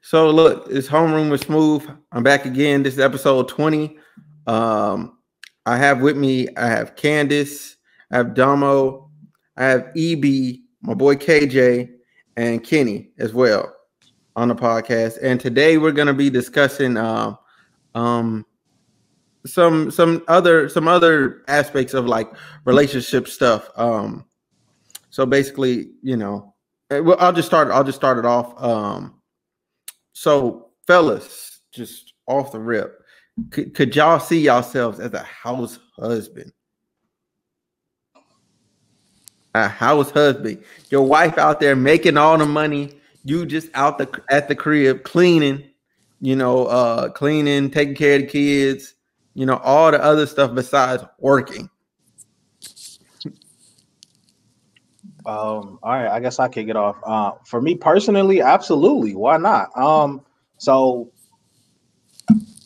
So look, it's homeroom with Smooth. I'm back again. This is episode 20. Um, I have with me, I have Candace, I have Damo, I have EB, my boy KJ, and Kenny as well on the podcast. And today we're gonna be discussing uh, um some some other some other aspects of like relationship stuff. Um so basically, you know, eh, well, I'll just start I'll just start it off. Um so, fellas, just off the rip, could, could y'all see yourselves as a house husband? A house husband. Your wife out there making all the money, you just out the at the crib cleaning, you know, uh cleaning, taking care of the kids, you know, all the other stuff besides working. Um, all right, I guess I kick it off. Uh, for me personally, absolutely. Why not? Um, so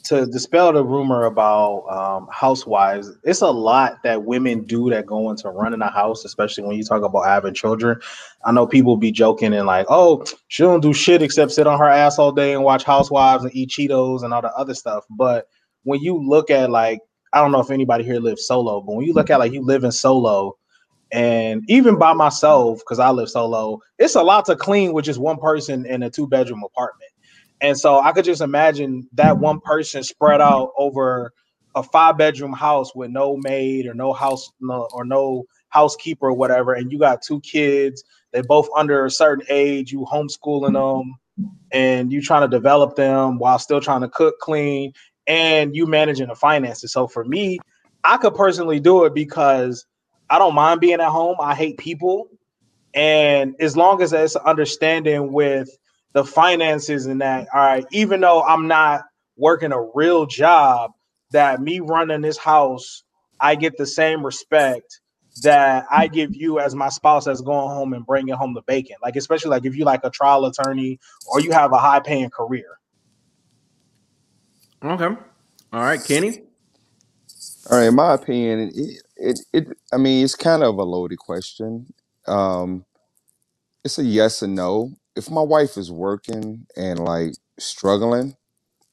to dispel the rumor about um, housewives, it's a lot that women do that go into running a house, especially when you talk about having children. I know people be joking and like, oh, she don't do shit except sit on her ass all day and watch housewives and eat Cheetos and all the other stuff. But when you look at like, I don't know if anybody here lives solo, but when you look at like you live in solo and even by myself, because I live solo, it's a lot to clean with just one person in a two bedroom apartment. And so I could just imagine that one person spread out over a five bedroom house with no maid or no house no, or no housekeeper or whatever. And you got two kids, they both under a certain age, you homeschooling them and you trying to develop them while still trying to cook, clean, and you managing the finances. So for me, I could personally do it because I don't mind being at home. I hate people. And as long as it's understanding with the finances and that, all right, even though I'm not working a real job, that me running this house, I get the same respect that I give you as my spouse that's going home and bringing home the bacon. Like, especially like if you like a trial attorney or you have a high paying career. Okay. All right, Kenny. All right, in my opinion, it, it, it I mean, it's kind of a loaded question. Um, it's a yes and no. If my wife is working and like struggling,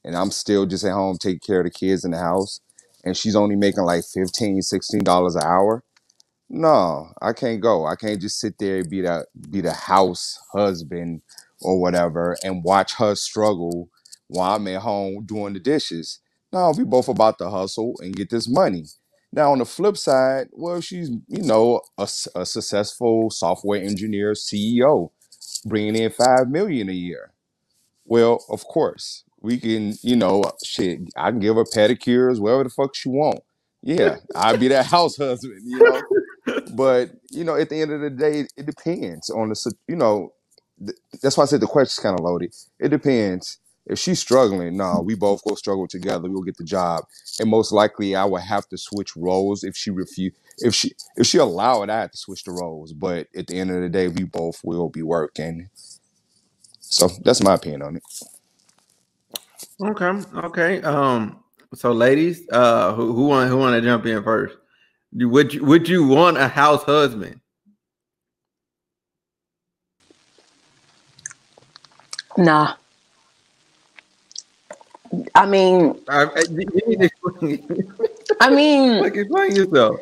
and I'm still just at home taking care of the kids in the house, and she's only making like 15 dollars an hour, no, I can't go. I can't just sit there and be the be the house husband or whatever and watch her struggle while I'm at home doing the dishes. No, we both about to hustle and get this money. Now, on the flip side, well, she's, you know, a a successful software engineer, CEO, bringing in five million a year. Well, of course, we can, you know, shit, I can give her pedicures, whatever the fuck she want. Yeah, I'd be that house husband, you know. But, you know, at the end of the day, it depends on the, you know, th- that's why I said the question's kind of loaded. It depends if she's struggling, no, we both go struggle together. We'll get the job, and most likely I would have to switch roles if she refuse. If she if she allow it, I have to switch the roles. But at the end of the day, we both will be working. So that's my opinion on it. Okay. Okay. Um. So, ladies, uh, who who want who want to jump in first? Would you would you want a house husband? Nah. I mean, I, I, you need to explain. I mean, like explain yourself.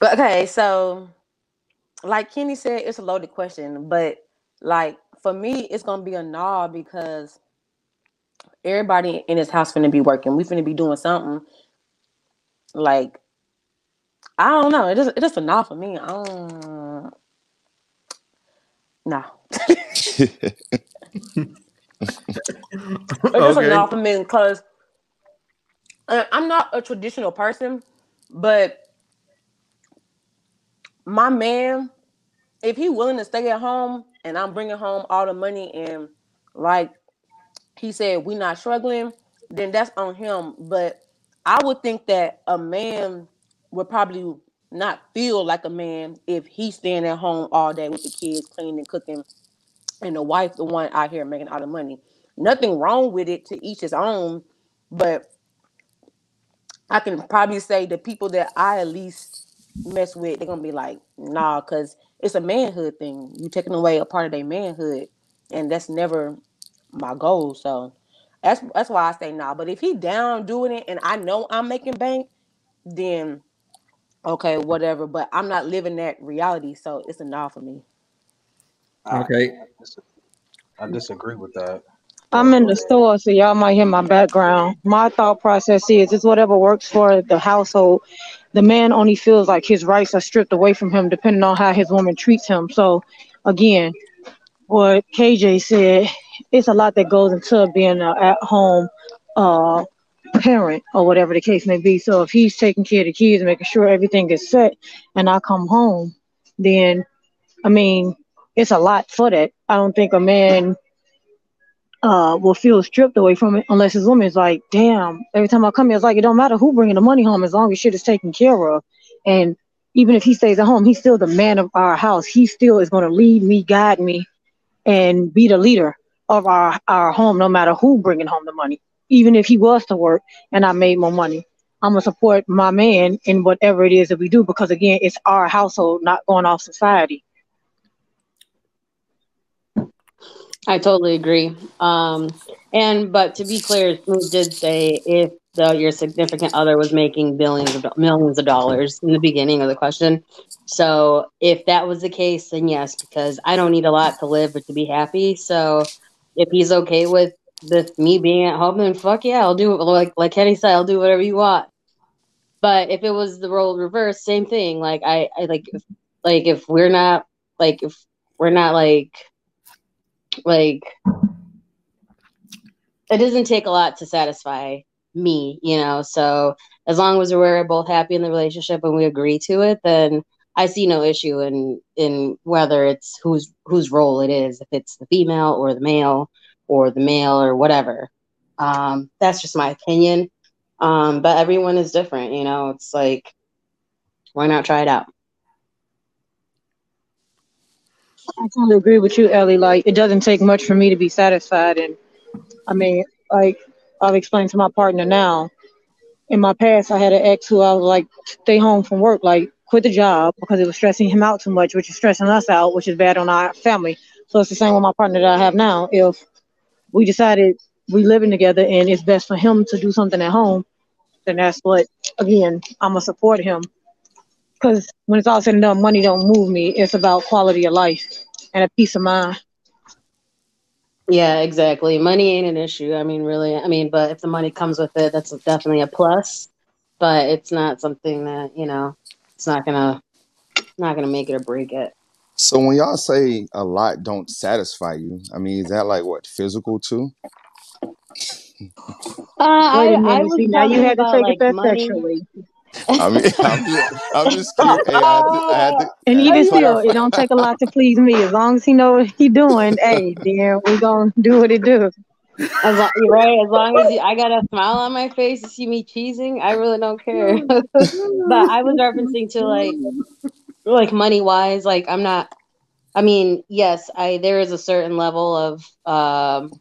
but okay, so like Kenny said, it's a loaded question, but like for me, it's gonna be a nah because everybody in this house finna be working. We finna be doing something. Like I don't know. It just it just a nah for me. I don't. Nah. It just a okay. nah for me because uh, I'm not a traditional person, but my man, if he willing to stay at home and I'm bringing home all the money and like he said we not struggling, then that's on him. But I would think that a man would probably not feel like a man if he's staying at home all day with the kids, cleaning, cooking, and the wife the one out here making all the money. Nothing wrong with it to each his own, but I can probably say the people that I at least mess with, they're gonna be like, nah, because it's a manhood thing. You taking away a part of their manhood, and that's never my goal. So that's that's why I say nah. But if he down doing it and I know I'm making bank, then okay, whatever. But I'm not living that reality, so it's a nah for me. Okay. I, disagree, I disagree with that. I'm in the store, so y'all might hear my background. My thought process is it's whatever works for the household. The man only feels like his rights are stripped away from him depending on how his woman treats him. So again, what KJ said, it's a lot that goes into being an at home uh parent or whatever the case may be. So if he's taking care of the kids, making sure everything is set and I come home, then I mean, it's a lot for that. I don't think a man uh will feel stripped away from it unless his woman is like, damn, every time I come here, it's like it don't matter who bringing the money home as long as shit is taken care of. And even if he stays at home, he's still the man of our house. He still is going to lead me, guide me, and be the leader of our our home, no matter who bringing home the money. Even if he was to work and I made more money, I'm gonna support my man in whatever it is that we do because again, it's our household, not going off society. I totally agree. Um, and but to be clear, Smooth did say if the, your significant other was making billions of millions of dollars in the beginning of the question. So if that was the case, then yes, because I don't need a lot to live or to be happy. So if he's okay with with me being at home, then fuck yeah, I'll do it. Like like Kenny said, I'll do whatever you want. But if it was the role reverse, same thing. Like I, I like if, like if we're not like if we're not like like it doesn't take a lot to satisfy me, you know. So as long as we're both happy in the relationship and we agree to it, then I see no issue in in whether it's whose whose role it is, if it's the female or the male or the male or whatever. Um, that's just my opinion. Um, but everyone is different, you know. It's like why not try it out? I totally agree with you, Ellie. Like, it doesn't take much for me to be satisfied. And I mean, like, I've explained to my partner now. In my past, I had an ex who I was like, stay home from work, like, quit the job because it was stressing him out too much, which is stressing us out, which is bad on our family. So it's the same with my partner that I have now. If we decided we living together and it's best for him to do something at home, then that's what, again, I'm going to support him because when it's all said and done, money don't move me. It's about quality of life and a peace of mind. Yeah, exactly. Money ain't an issue. I mean, really. I mean, but if the money comes with it, that's definitely a plus. But it's not something that you know. It's not gonna, not gonna make it or break it. So when y'all say a lot don't satisfy you, I mean, is that like what physical too? Uh, I, Wait a I was See, now you had to about take like it that money. sexually. I mean, I'm just, I'm just curious. Hey, I had to, I had to, And I had even still, it don't take a lot to please me. As long as he know what he doing, hey, then we gonna do what it do. As long, right, as long as you, I got a smile on my face to see me cheesing, I really don't care. but I was referencing to like, like money wise, like I'm not. I mean, yes, I there is a certain level of um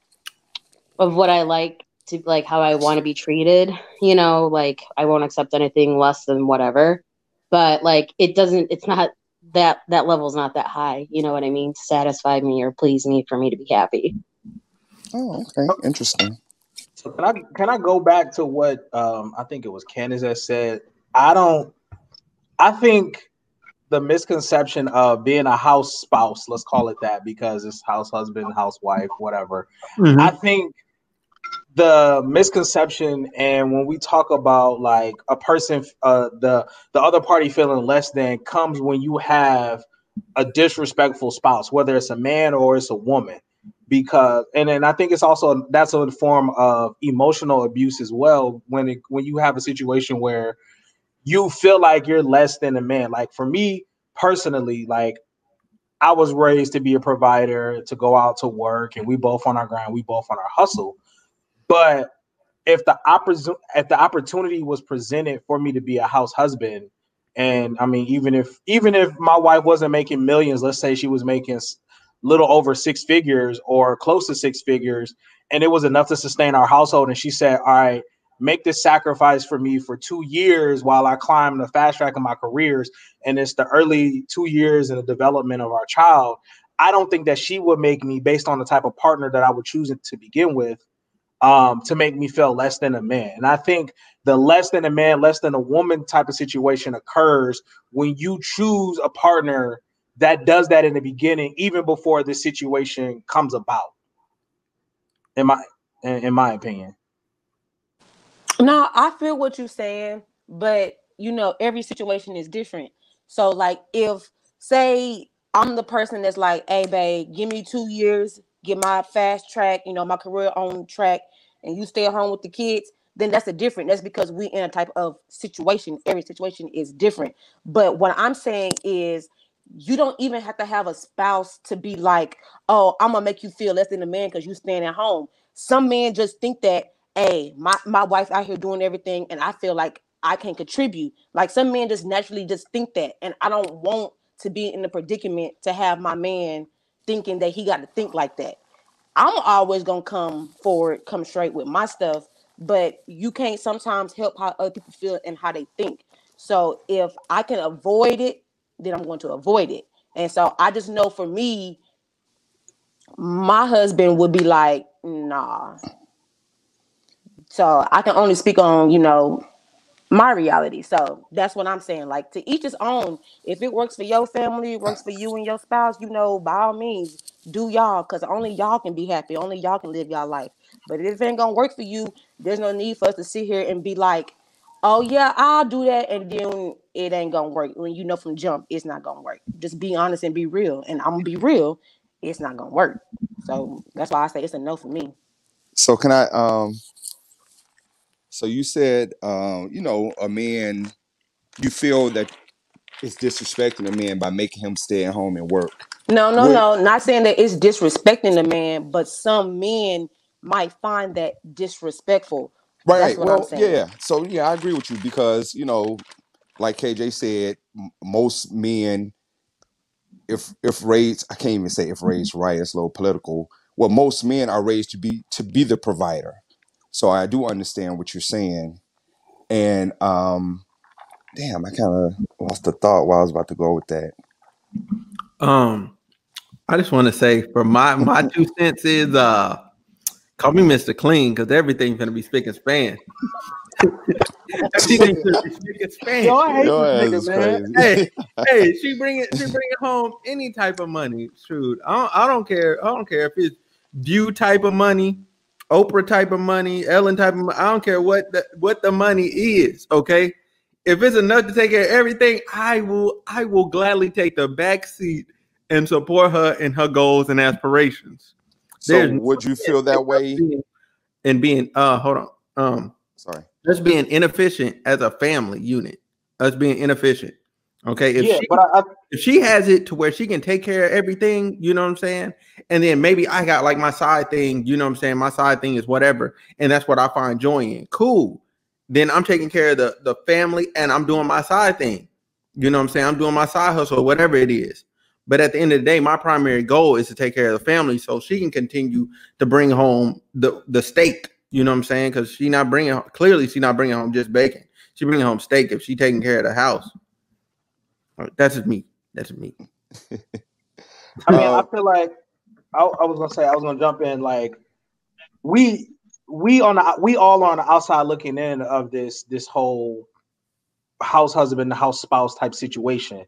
of what I like to like how I want to be treated. You know, like I won't accept anything less than whatever. But like it doesn't. It's not that that level's not that high. You know what I mean? To satisfy me or please me for me to be happy. Oh, okay, interesting. So can I can I go back to what um I think it was Candace that said I don't I think the misconception of being a house spouse, let's call it that because it's house husband, housewife, whatever. Mhm. I think the misconception and when we talk about like a person uh the the other party feeling less than comes when you have a disrespectful spouse whether it's a man or it's a woman. Because and then I think it's also that's a form of emotional abuse as well when it when you have a situation where you feel like you're less than a man. Like for me personally like I was raised to be a provider to go out to work and we both on our grind we both on our hustle but if the oppor- if the opportunity was presented for me to be a house husband and I mean even if even if my wife wasn't making millions let's say she was making little over six figures or close to six figures and it was enough to sustain our household and she said all right make this sacrifice for me for two years while i climb the fast track of my careers and it's the early two years in the development of our child I don't think that she would make me based on the type of partner that I would choose to begin with um, to make me feel less than a man. And I think the less than a man, less than a woman type of situation occurs when you choose a partner that does that in the beginning, even before the situation comes about. In my in my opinion. No, I feel what you're saying, but you know, every situation is different. So, like, if say I'm the person that's like, hey, babe, give me two years, get my fast track, you know, my career on track, and you stay at home with the kids, then that's a different. That's because we in a type of situation. Every situation is different. But what I'm saying is you don't even have to have a spouse to be like, oh, I'm gonna make you feel less than a man because you staying at home. Some men just think that, hey, my, my wife out here doing everything, and I feel like I can contribute. Like some men just naturally just think that, and I don't want to be in the predicament to have my man thinking that he got to think like that. I'm always gonna come forward, come straight with my stuff, but you can't sometimes help how other people feel and how they think. So if I can avoid it, then I'm going to avoid it. And so I just know for me, my husband would be like, nah. So I can only speak on, you know, my reality. So that's what I'm saying. Like to each his own. If it works for your family, it works for you and your spouse, you know, by all means, do y'all because only y'all can be happy. Only y'all can live y'all life. But if it ain't gonna work for you, there's no need for us to sit here and be like, oh yeah, I'll do that, and then it ain't gonna work. When you know from jump, it's not gonna work. Just be honest and be real. And I'm gonna be real, it's not gonna work. So that's why I say it's a no for me. So can I um so you said um, you know, a man you feel that it's disrespecting a man by making him stay at home and work. No, no, no. Not saying that it's disrespecting the man, but some men might find that disrespectful. Right. That's what well, I'm saying. Yeah. So yeah, I agree with you because you know, like KJ said, m- most men, if if raised, I can't even say if raised right. It's a little political. Well, most men are raised to be to be the provider. So I do understand what you're saying, and um, damn, I kind of lost the thought while I was about to go with that. Um, I just want to say for my my two cents is uh call me Mr. Clean because everything's gonna be spick and span. Everything's gonna be spick and span. Yo, I hate this nigga, man. hey, hey, she bring it, she bring it home any type of money. Shoot, I don't, I don't care. I don't care if it's View type of money, Oprah type of money, Ellen type of money. I don't care what the what the money is. Okay, if it's enough to take care of everything, I will I will gladly take the back seat and support her in her goals and aspirations. So There's would you feel that way? And being uh hold on. Um sorry. Us being inefficient as a family unit. Us being inefficient. Okay. If yeah, she, but I, if she has it to where she can take care of everything, you know what I'm saying? And then maybe I got like my side thing, you know what I'm saying? My side thing is whatever, and that's what I find joy in. Cool. Then I'm taking care of the, the family and I'm doing my side thing. You know what I'm saying? I'm doing my side hustle, whatever it is. But at the end of the day, my primary goal is to take care of the family so she can continue to bring home the, the steak. You know what I'm saying? Because she not bringing clearly she not bringing home just bacon. She bringing home steak if she taking care of the house. That's just me. That's me. I mean, I feel like I, I, was gonna say I was gonna jump in. Like we we on the we all on the outside looking in of this this whole house husband, house spouse type situation.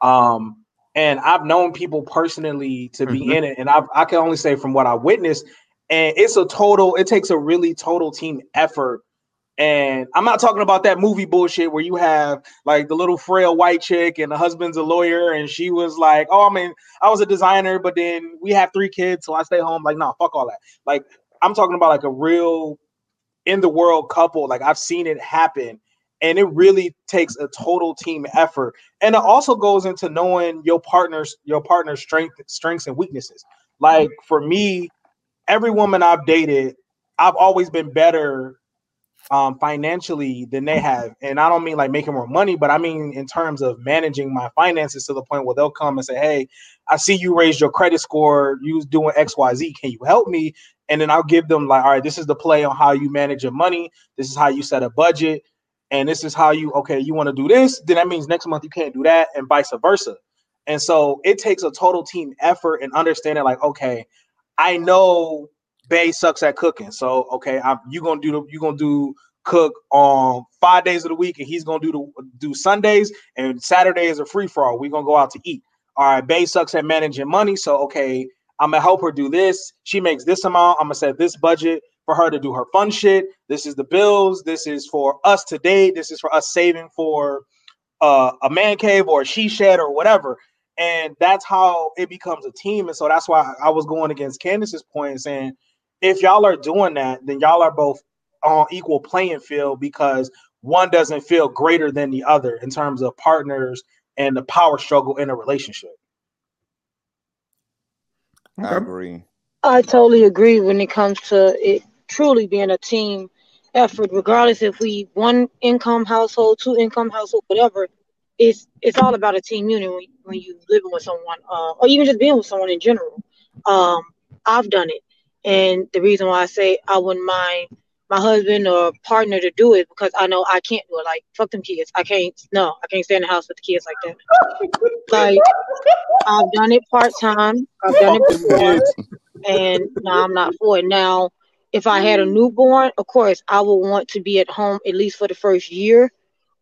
Um, and I've known people personally to be mm-hmm. in it, and I I can only say from what I witnessed, and it's a total. It takes a really total team effort. And I'm not talking about that movie bullshit where you have like the little frail white chick and the husband's a lawyer, and she was like, "Oh, I mean, I was a designer, but then we have three kids, so I stay home." Like, nah, fuck all that. Like, I'm talking about like a real in the world couple. Like, I've seen it happen and it really takes a total team effort and it also goes into knowing your partner's your partner's strength strengths and weaknesses like for me every woman i've dated i've always been better um, financially than they have. And i don't mean like making more money but i mean in terms of managing my finances to the point where they'll come and say hey i see you raised your credit score. You doing xyz can you help me? And then i'll give them like all right this is the play on how you manage your money. This is how you set a budget. And this is how you okay you want to do this? Then that means next month you can't do that and vice versa. And so it takes a total team effort and understanding, like, okay, I know Bay sucks at cooking. So okay, I'm you gonna do you gonna do cook on five days of the week, and he's gonna do the do Sundays and Saturday is a free for all. We're gonna go out to eat. All right, Bay sucks at managing money. So okay, I'm gonna help her do this. She makes this amount. I'm gonna set this budget for her to do her fun shit. This is the bills. This is for us today. This is for us saving for uh, a man cave or a she shed or whatever. And that's how it becomes a team. And so that's why I was going against Candace's point and saying, if y'all are doing that, then y'all are both on equal playing field because one doesn't feel greater than the other in terms of partners and the power struggle in a relationship. I agree. I totally agree when it comes to it truly being a team effort, regardless if we one income household, two income household, whatever. It's it's all about a team unit when, when you living with someone, uh, or even just being with someone in general. Um, I've done it, and the reason why I say I wouldn't mind my husband or partner to do it because I know I can't do it. Like fuck them kids. I can't. No, I can't stay in the house with the kids like that. like I've done it part time. I've done it before, and no, I'm not for it. Now, if I had a newborn, of course, I would want to be at home at least for the first year,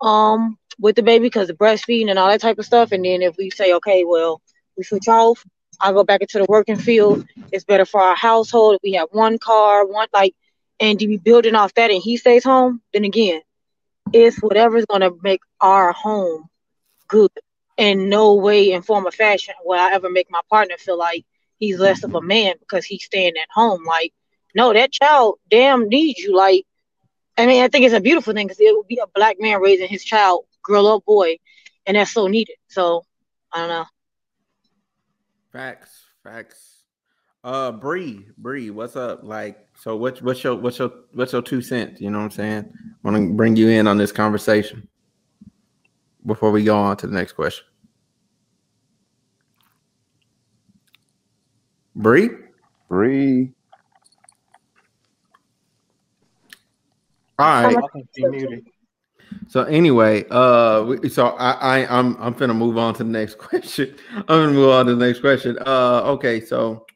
um, with the baby because the breastfeeding and all that type of stuff. And then if we say, okay, well, we switch off, I go back into the working field. It's better for our household if we have one car, one like, and to be building off that, and he stays home. Then again, it's whatever's gonna make our home good. In no way, in form or fashion, will I ever make my partner feel like he's less of a man because he's staying at home. Like, no, that child damn needs you. Like, I mean, I think it's a beautiful thing because it would be a black man raising his child, girl or boy, and that's so needed. So, I don't know. Facts, facts. Uh, Bree, Bree, what's up? Like, so what's what's your what's your what's your two cents? You know what I'm saying? I want to bring you in on this conversation before we go on to the next question. Bree, Bree. all right. So anyway, uh, so I, I I'm I'm gonna move on to the next question. I'm gonna move on to the next question. Uh, okay, so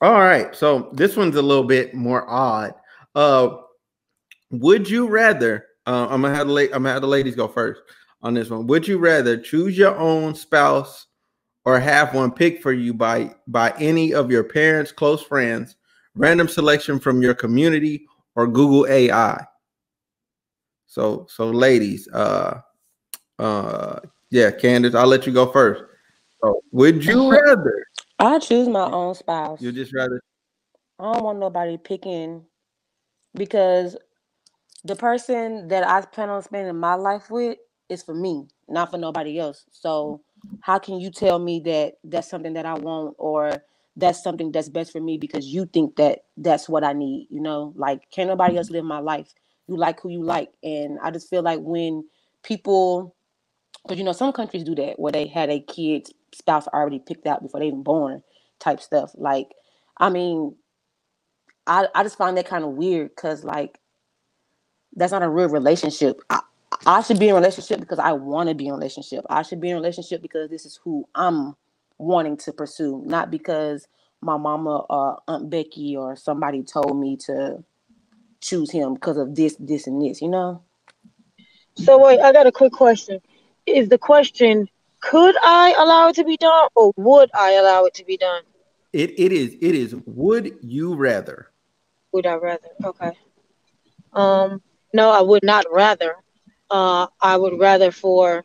all right, so this one's a little bit more odd. Uh, would you rather? Uh, I'm gonna have the I'm gonna have the ladies go first on this one. Would you rather choose your own spouse or have one picked for you by by any of your parents, close friends, random selection from your community, or Google AI? So, so ladies, uh, uh, yeah, Candace, I'll let you go first. So, would you rather? I choose my own spouse. You just rather? I don't want nobody picking because the person that I plan on spending my life with is for me, not for nobody else. So how can you tell me that that's something that I want or that's something that's best for me because you think that that's what I need? You know, like can't nobody else live my life. You like who you like, and I just feel like when people, because you know some countries do that where they had a kid's spouse already picked out before they even born, type stuff. Like, I mean, I I just find that kind of weird because like that's not a real relationship. I, I should be in relationship because I want to be in a relationship. I should be in a relationship because this is who I'm wanting to pursue, not because my mama or Aunt Becky or somebody told me to choose him because of this, this, and this. You know? So wait, I got a quick question. Is the question could I allow it to be done or would I allow it to be done? It it is it is. Would you rather? Would I rather? Okay. Um no, I would not rather. Uh I would rather for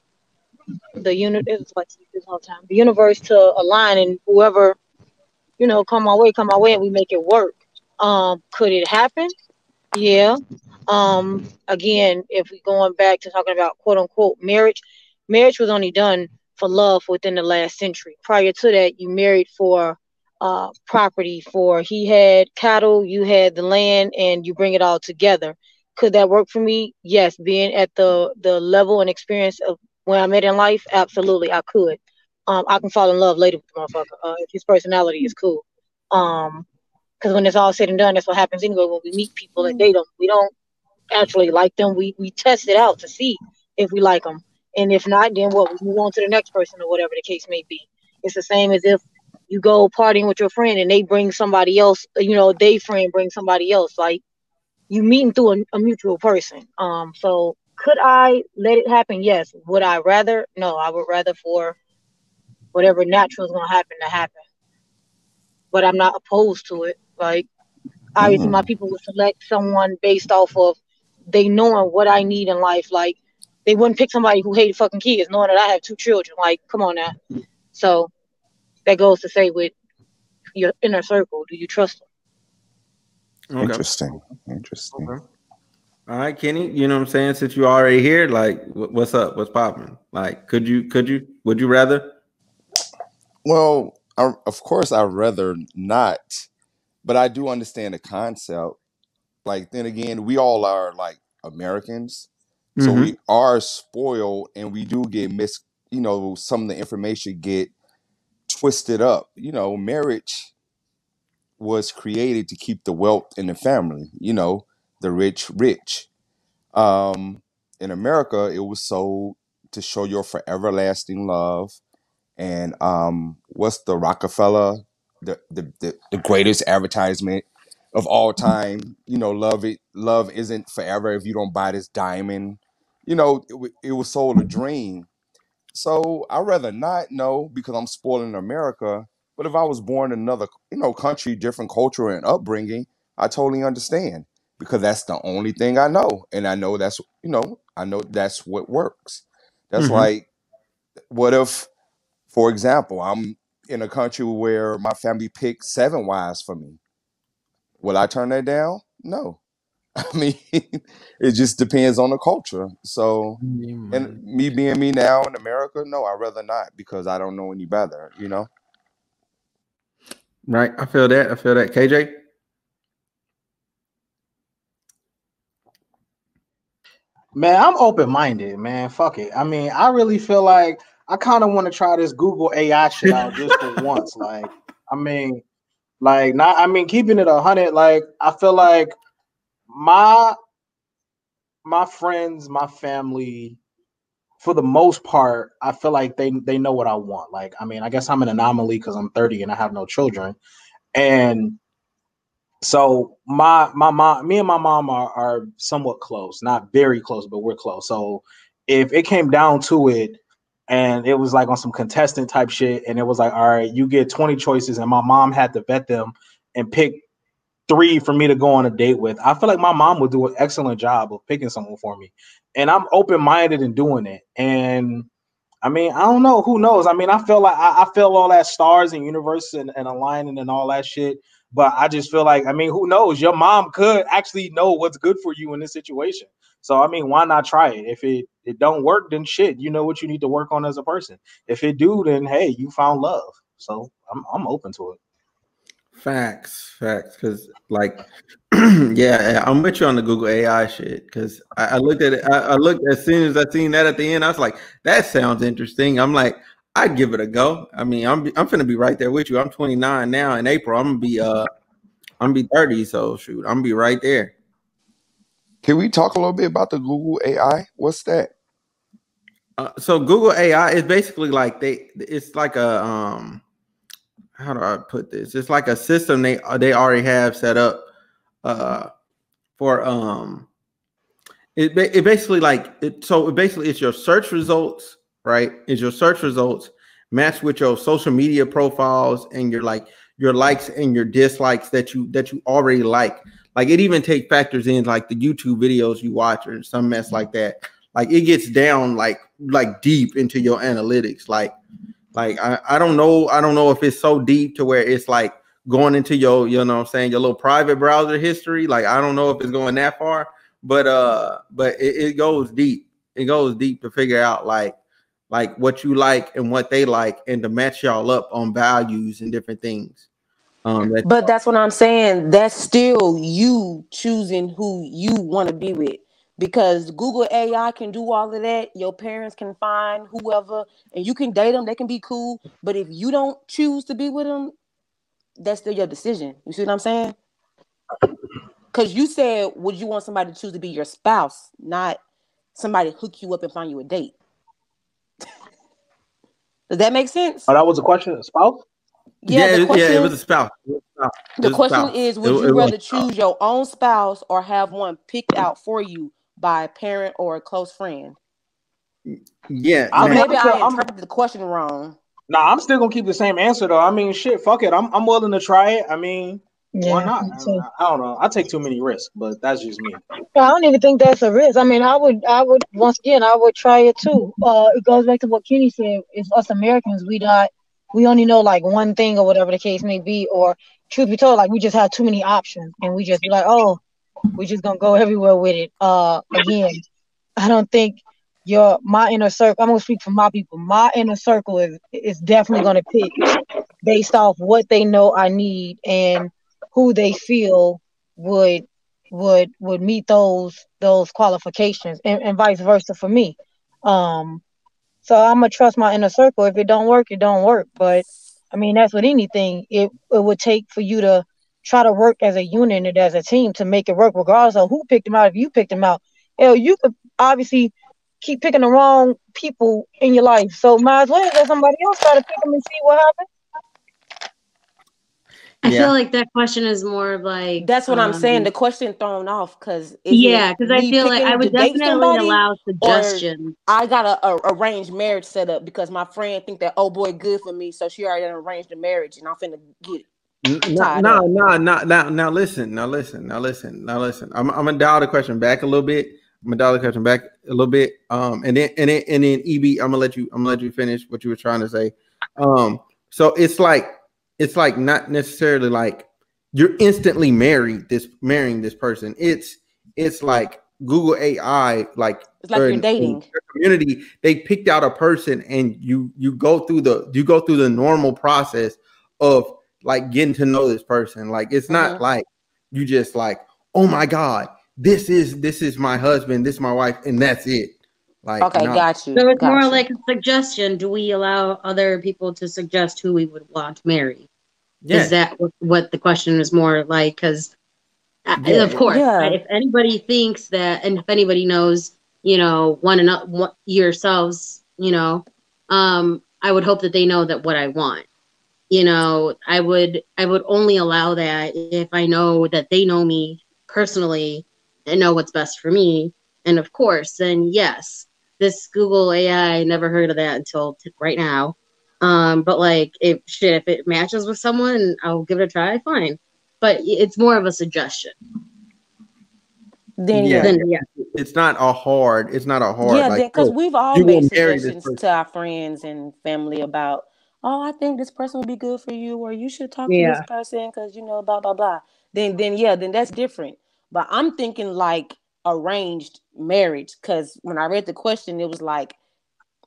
the unit it's like this all the time. The universe to align and whoever, you know, come my way, come my way and we make it work. Um, could it happen? Yeah. Um, again, if we going back to talking about quote unquote marriage, marriage was only done for love within the last century. Prior to that, you married for uh property for he had cattle, you had the land, and you bring it all together. Could that work for me? Yes, being at the the level and experience of where I'm at in life, absolutely I could. Um, I can fall in love later with the motherfucker uh, if his personality is cool. Um, because when it's all said and done, that's what happens anyway. When we meet people and they don't, we don't actually like them. We we test it out to see if we like them, And if not, then what? We move on to the next person or whatever the case may be. It's the same as if you go partying with your friend and they bring somebody else, you know, they friend bring somebody else. Like you meeting through a, a mutual person. Um, so could I let it happen? Yes. Would I rather? No, I would rather for whatever natural is gonna happen to happen. But I'm not opposed to it. Like obviously, my Mm. people would select someone based off of they knowing what I need in life. Like they wouldn't pick somebody who hated fucking kids, knowing that I have two children. Like, come on now. So that goes to say with your inner circle, do you trust them? Okay. Interesting. Interesting. Okay. All right, Kenny. You know what I'm saying? Since you already here, like, what's up? What's popping? Like, could you? Could you? Would you rather? Well, I, of course, I'd rather not, but I do understand the concept. Like, then again, we all are like Americans, so Mhm. we are spoiled, and we do get mis. You know, some of the information get twisted up. You know, marriage was created to keep the wealth in the family. You know, the rich rich. Um, in America, it was sold to show your forever lasting love and um what's the Rockefeller the, the the the greatest advertisement of all time. You know love it love isn't forever if you don't buy this diamond. You know it, wa- it was sold a dream. So I'd rather not know because I'm spoiling America but if I was born in another you know country different culture and upbringing I totally understand because that's the only thing I know and I know that's you know I know that's what works. That's Mhm. like what if for example, I'm in a country where my family picked seven wives for me. Will I turn that down? No. I mean, it just depends on the culture. So, mm, and me being me now in America, no, I'd rather not because I don't know any better, you know? Right. I feel that. I feel that. KJ. Man, I'm open minded, man. Fuck it. I mean, I really feel like I kind of want to try this Google AI shit out just for once. Like, I mean, like not. I mean, keeping it a hundred. Like, I feel like my my friends, my family, for the most part, I feel like they they know what I want. Like, I mean, I guess I'm an anomaly because I'm 30 and I have no children, and so my my mom, me and my mom are, are somewhat close, not very close, but we're close. So if it came down to it, and it was like on some contestant type shit, and it was like, all right, you get 20 choices, and my mom had to vet them and pick three for me to go on a date with. I feel like my mom would do an excellent job of picking someone for me, and I'm open minded in doing it. And I mean, I don't know. Who knows? I mean, I feel like I, I feel all that stars and universe and, and aligning and all that shit. But I just feel like, I mean, who knows? Your mom could actually know what's good for you in this situation. So I mean, why not try it? If it it don't work, then shit, you know what you need to work on as a person. If it do, then hey, you found love. So I'm I'm open to it. Facts, facts. Because like, yeah, I'm with you on the Google AI shit. Because I, I looked at it. I, I looked as soon as I seen that at the end. I was like, that sounds interesting. I'm like, I'd give it a go. I mean, I'm I'm gonna be right there with you. I'm 29 now. In April, I'm gonna be uh, I'm gonna be 30. So shoot, I'm gonna be right there. Can we talk a little bit about the Google AI? What's that? Uh, so Google AI is basically like they. It's like a um, how do I put this? It's like a system they they already have set up uh for um it, it basically like it so it basically it's your search results right Is your search results matched with your social media profiles and your like your likes and your dislikes that you that you already like like it even take factors in like the youtube videos you watch or some mess like that. Like it gets down like like deep into your analytics. Like like I, I don't know i don't know if it's so deep to where it's like going into your you know what i'm saying your little private browser history. Like i don't know if it's going that far but uh but it, it goes deep. It goes deep to figure out like like what you like and what they like and to match y'all up on values and different things um that, But that's what I'm saying. That's still you choosing who you want to be with. Because Google AI can do all of that. Your parents can find whoever and you can date them. They can be cool. But if you don't choose to be with them, that's still your decision. You see what I'm saying? Because you said, would you want somebody to choose to be your spouse, not somebody hook you up and find you a date? Does that make sense? Oh, that was a question. A spouse. Yeah, the question, yeah, it was a spouse. It was a spouse. The question spouse. is: Would It- you it rather choose your own spouse or have one picked out for you by a parent or a close friend? Yeah, I'm man. not- Maybe sure, I I'm- interpreted the question wrong. Nah, I'm still gonna keep the same answer though. I mean, shit, fuck it. I'm I'm willing to try it. I mean, Yeah, why not? I. I don't know. I take too many risks, but that's just me. I don't even think that's a risk. I mean, I would, I would once again, I would try it too. Uh, it goes back to what Kenny said. It's us Americans. We not, we only know like one thing or whatever the case may be. Or truth be told, like we just have too many options, and we just be like, oh, we're just gonna go everywhere with it. Uh, again, I don't think your my inner circle. I'm gonna speak for my people. My inner circle is is definitely gonna pick based off what they know I need and who they feel would would would meet those those qualifications and, and vice versa for me. Um so I'm gonna trust my inner circle. If it don't work, it don't work. But I mean that's with anything. It it would take for you to try to work as a unit and as a team to make it work regardless of who picked them out. If you picked them out, hell, you could obviously keep picking the wrong people in your life. So might as well let somebody else try to pick them and see what happens. I Yeah. feel like that question is more of like That's what I'm saying. um, The question thrown off because yeah, because I feel like I would definitely allow suggestions. I got a, a arranged marriage set up because my friend think that oh boy good for me, so she already arranged the marriage and I'm finna get it. No, tied no, up. no, no, no. Now listen, now listen, now listen, now listen. I'm, I'm gonna dial the question back a little bit. I'm gonna dial the question back a little bit. Um, and then and then and then EB, I'm gonna let you. I'm gonna let you finish what you were trying to say. Um, so it's like it's like not necessarily like you're instantly married this marrying this person. It's it's like Google AI, like It's like you're in- dating. your community. They picked out a person, and you you go through the you go through the normal process of like getting to know this person. Like it's not Mhm. like you just like, oh my god, this is this is my husband, this is my wife, and that's it. Like Okay, no. got you. So it's got more you. like a suggestion. Do we allow other people to suggest who we would want to marry? yeah, Is that what, what the question is more like? Because, Yeah. of course, Yeah. if anybody thinks that, and if anybody knows, you know, one another, yourselves, you know, um, I would hope that they know that what I want. You know, I would, I would only allow that if I know that they know me personally and know what's best for me. And of course, then yes, this Google AI, I never heard of that until t- right now. Um, but like, if shit, if it matches with someone, I'll give it a try. Fine, but it's more of a suggestion then Yeah. yeah. than yeah. it's not a hard. It's not a hard. Yeah, like, because oh, we've all made will marry this suggestions to our friends and family about, oh, I think this person would be good for you, or you should talk to this person because you know, blah blah blah. Then, then yeah, then that's different. But I'm thinking like arranged marriage because when I read the question, it was like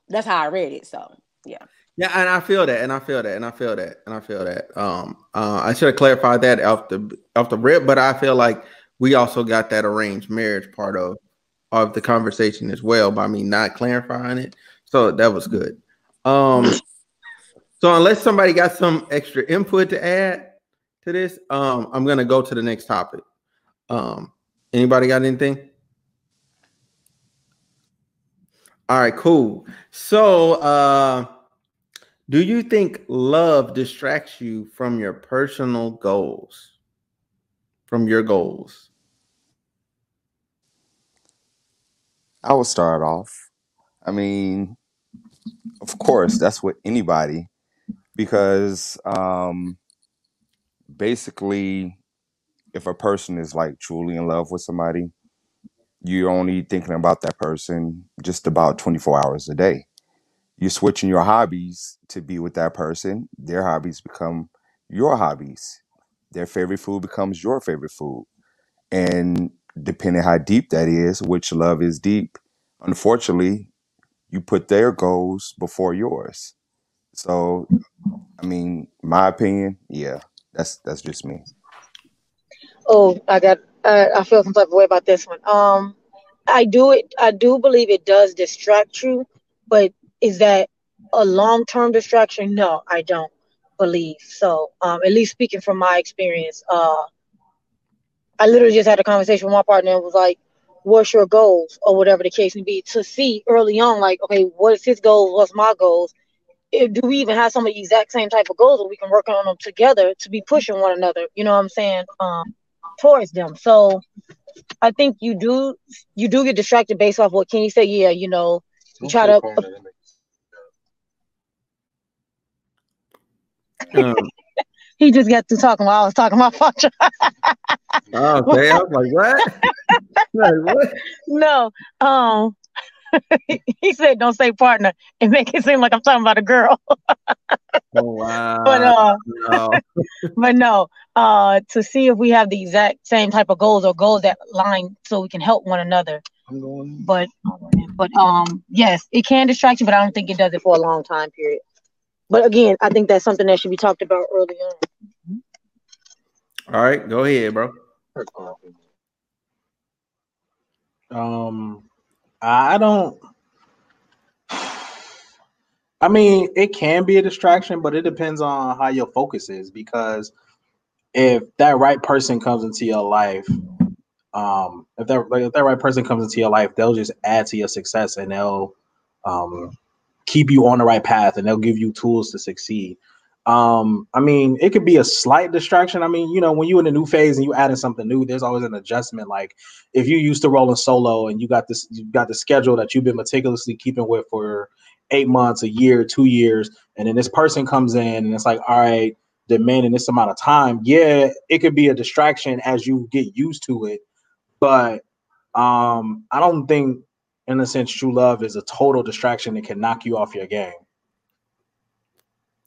that's how I read it. So yeah, Yeah, and I feel that, and I feel that, and I feel that, and I feel that. Um, uh, I should have clarified that off the off the rip, but I feel like we also got that arranged marriage part of of the conversation as well by me not clarifying it. So that was good. Um, so unless somebody got some extra input to add to this, um, I'm gonna go to the next topic. Um, anybody got anything? All right, cool. So, uh, do you think love distracts you from your personal goals? From your goals? I will start off. I mean, of course, that's what anybody, because um, basically, if a person is like truly in love with somebody, you're only thinking about that person just about 24 hours a day. You're switching your hobbies to be with that person. Their hobbies become your hobbies. Their favorite food becomes your favorite food. And depending how deep that is, which love is deep, unfortunately, you put their goals before yours. So, I mean, my opinion, yeah, that's that's just me. Oh, I got. I, I feel some type of way about this one. Um, I do it. I do believe it does distract you, but is that a long term distraction? No, I don't believe so. Um, at least speaking from my experience, uh, I literally just had a conversation with my partner and was like, "What's your goals?" or whatever the case may be, to see early on, like, okay, what is his goals? What's my goals? if, do we even have some of the exact same type of goals that we can work on them together to be pushing one another? You know what I'm saying? Um, towards them. So I think you do you do get distracted based off what Kenny said. Yeah, you know, you try to. Um, he just got to talking while I was talking about function. oh, okay. I was like, what? like, what? No. Um he said don't say partner and make it seem like I'm talking about a girl. oh wow. But uh no. but no. Uh to see if we have the exact same type of goals or goals that line so we can help one another. But but um yes, it can distract you, but I don't think it does it for a long time period. But again, I think that's something that should be talked about early on. All right, go ahead, bro. Um I don't. I mean, it can be a distraction, but it depends on how your focus is. Because if that right person comes into your life, um, if that like, if that right person comes into your life, they'll just add to your success and they'll um, keep you on the right path and they'll give you tools to succeed. Um, I mean, it could be a slight distraction. I mean, you know, when you're in a new phase and you adding something new, there's always an adjustment. Like if you used to rolling solo and you got this, you got the schedule that you've been meticulously keeping with for eight months, a year, two years, and then this person comes in and it's like, all right, demanding this amount of time. Yeah, it could be a distraction as you get used to it, but um, I don't think, in a sense, true love is a total distraction that can knock you off your game.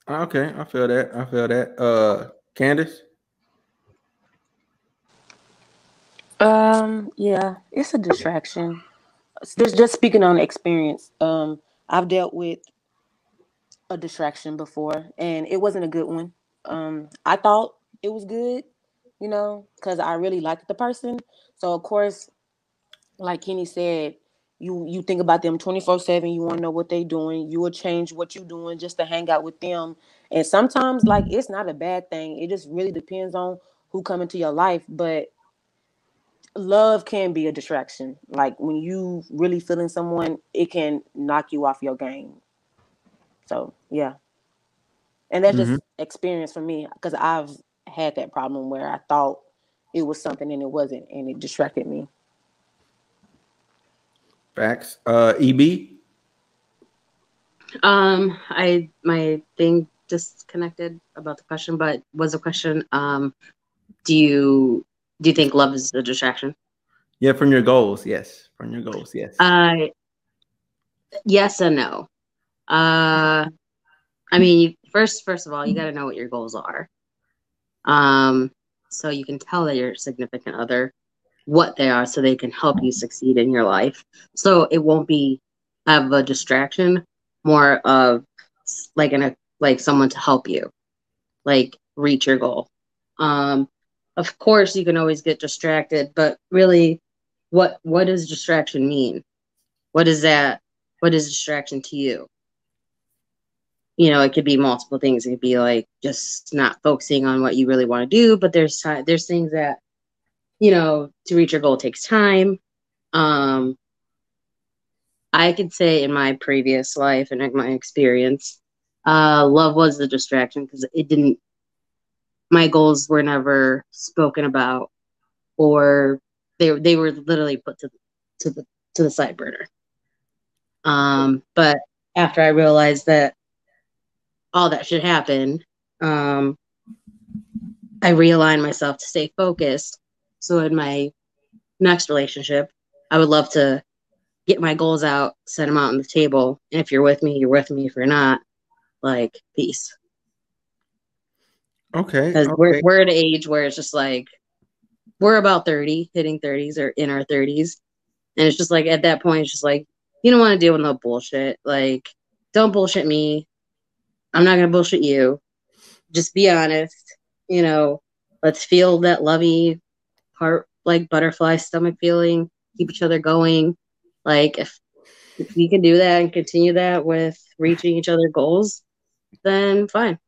Okay, I feel that. I feel that. Uh, Candace. Um, yeah, it's a distraction. Just just speaking on experience. Um, I've dealt with a distraction before, and it wasn't a good one. Um, I thought it was good, you know, because I really liked the person. So of course, like Kenny said, you you think about them 24-7 you want to know what they're doing you will change what you're doing just to hang out with them. And sometimes like it's not a bad thing it just really depends on who come into your life but love can be a distraction. Like when you really feeling someone it can knock you off your game. So yeah. And that's mm-hmm. just experience for me because i've had that problem where i thought it was something and it wasn't and it distracted me Facts. Uh, EB. Um, I my thing disconnected about the question, but was a question. Um, do you do you think love is a distraction? Yeah, from your goals, yes. From your goals, yes. Uh, yes and no. Uh, I mean, first, first of all, you got to know what your goals are. Um, so you can tell that your significant other what they are so they can help you succeed in your life. So it won't be of a distraction, more of like an a, like someone to help you, like reach your goal. Um, of course, you can always get distracted, but really, what what does distraction mean? What is that? What is distraction to you? You know, it could be multiple things. It could be like just not focusing on what you really want to do, but there's there's things that you know, to reach your goal takes time. Um, I could say in my previous life and my experience, uh, love was the distraction because it didn't. My goals were never spoken about, or they they were literally put to to the to the side burner. Um, but after I realized that all that should happen, um, I realigned myself to stay focused so in my next relationship, I would love to get my goals out, set them out on the table. And if you're with me, you're with me. If you're not, like peace. Okay. Because okay. we're we're at an age where it's just like we're about 30, hitting 30s or in our 30s. And it's just like at that point, it's just like, you don't want to deal with no bullshit. Like, don't bullshit me. I'm not gonna bullshit you. Just be honest. You know, let's feel that lovey heart like butterfly stomach feeling, keep each other going. Like if if we can do that and continue that with reaching each other goals, then fine.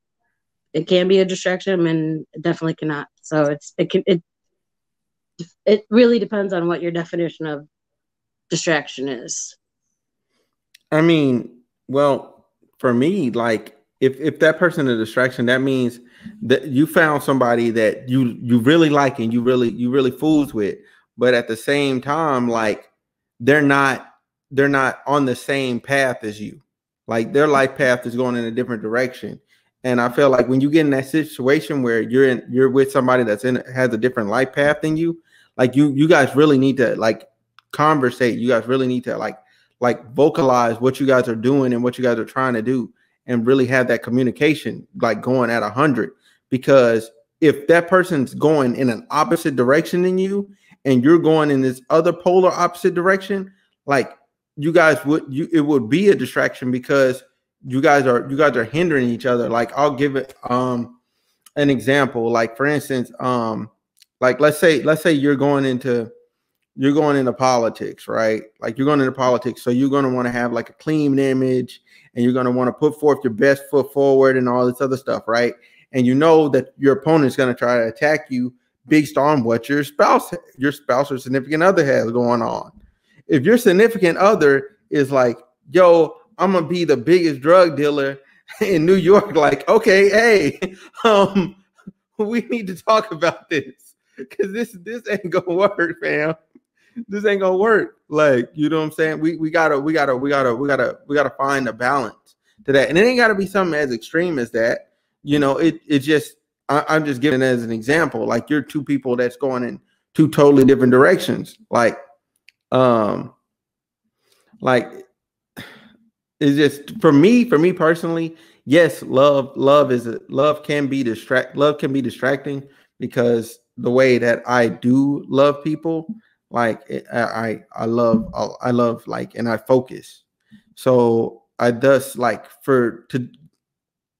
It can be a distraction and it definitely cannot. So it's it can it it really depends on what your definition of distraction is. I mean, well, for me, like if if that person is a distraction, that means that you found somebody that you you really like and you really you really fools with, but at the same time, like they're not they're not on the same path as you. Like their life path is going in a different direction. And I feel like when you get in that situation where you're in you're with somebody that's in has a different life path than you, like you you guys really need to like conversate. You guys really need to like like vocalize what you guys are doing and what you guys are trying to do and really have that communication like going at a hundred. Because if that person's going in an opposite direction than you and you're going in this other polar opposite direction like you guys would you it would be a distraction because you guys are you guys are hindering each other. Like i'll give it um an example. Like for instance um like let's say let's say you're going into you're going into politics right? Like you're going into politics so you're going to want to have like a clean image and you're going to want to put forth your best foot forward and all this other stuff right and you know that your opponent's going to try to attack you based on what your spouse your spouse or significant other has going on if your significant other is like, yo, I'm gonna be the biggest drug dealer in New York, like, okay, hey, um, we need to talk about this because this this ain't gonna work, fam. This ain't gonna work. Like, you know what I'm saying? We we gotta we gotta we gotta we gotta we gotta find a balance to that, and it ain't gotta be something as extreme as that. You know, it it just I, I'm just giving as an example. Like, you're two people that's going in two totally different directions. Like, um like it's just for me for me personally yes love love is a, love can be distract love can be distracting because the way that i do love people like i i love i love like and i focus. So i thus like for to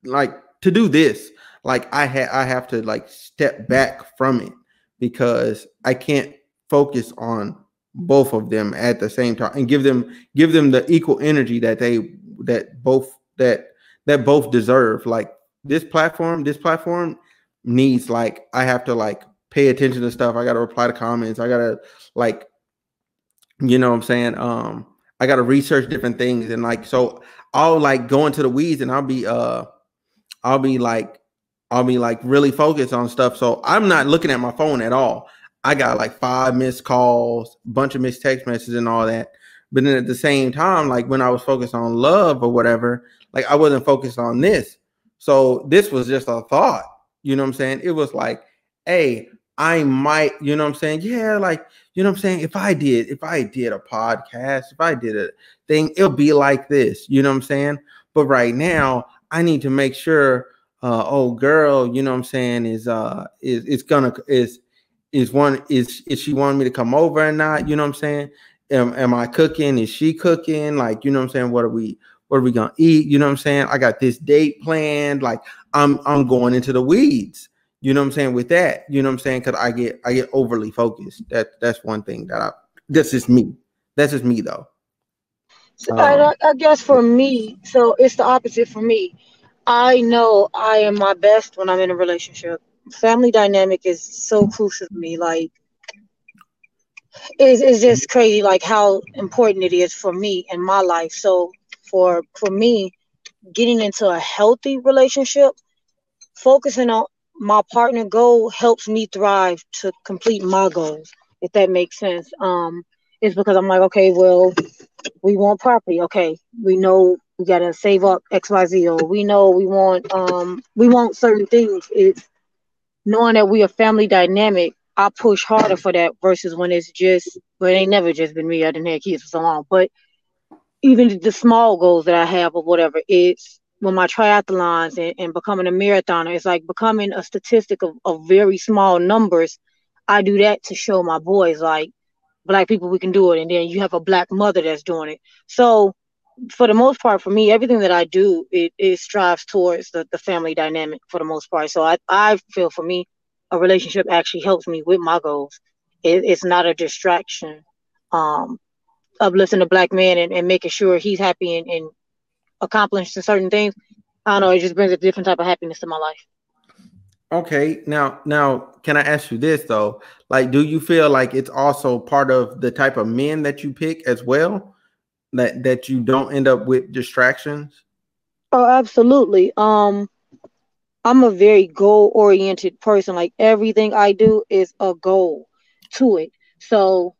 like to do this like i had i have to like step back from it because i can't focus on both of them at the same time and give them give them the equal energy that they that both that that both deserve. Like this platform this platform needs like i have to like pay attention to stuff i gotta reply to comments i gotta like you know what i'm saying um i gotta research different things and like so i'll like go into the weeds and i'll be uh i'll be like i'll be like really focused on stuff so i'm not looking at my phone at all I got like five missed calls, bunch of missed text messages, and all that. But then at the same time, like when I was focused on love or whatever, like I wasn't focused on this. So this was just a thought. You know what I'm saying? It was like, hey, I might, you know what I'm saying? Yeah, like, you know what I'm saying? If I did, if I did a podcast, if I did a thing, it'll be like this, you know what I'm saying? But right now, I need to make sure uh oh girl, you know what I'm saying, is uh is it's gonna is is one is is she wanting me to come over or not? You know what I'm saying? Am, am I cooking? Is she cooking? Like, you know what I'm saying? What are we what are we gonna eat? You know what I'm saying? I got this date planned. Like I'm I'm going into the weeds. You know what I'm saying? With that, you know what I'm saying? Cause I get I get overly focused. That that's one thing that I that's just me. That's just me though. So um, I, I guess for me, so it's the opposite for me. I know I am my best when I'm in a relationship family dynamic is so crucial to me. Like, it's, it's just crazy, like how important it is for me in my life. So for for me, getting into a healthy relationship, focusing on my partner goal helps me thrive to complete my goals. If that makes sense, um, it's because I'm like, okay, well, we want property. Okay, we know we gotta save up X, Y, Z, or we know we want um we want certain things. It's knowing that we are family dynamic, I push harder for that versus when it's just, but it ain't never just been me. I didn't have kids for so long. But even the small goals that I have or whatever, it's when my triathlons and, and becoming a marathoner, it's like becoming a statistic of, of very small numbers. I do that to show my boys like black people we can do it, and then you have a black mother that's doing it. So for the most part, for me, everything that I do, it, it strives towards the, the family dynamic for the most part. So I, I feel for me, a relationship actually helps me with my goals. It, it's not a distraction. Um, uplifting a black man and, and making sure he's happy and, and accomplishing certain things. I don't know. It just brings a different type of happiness to my life. Okay, now now can I ask you this though? Like, do you feel like it's also part of the type of men that you pick as well? that that you don't end up with distractions? Oh, absolutely. Um, I'm a very goal oriented person. Like everything I do is a goal to it. So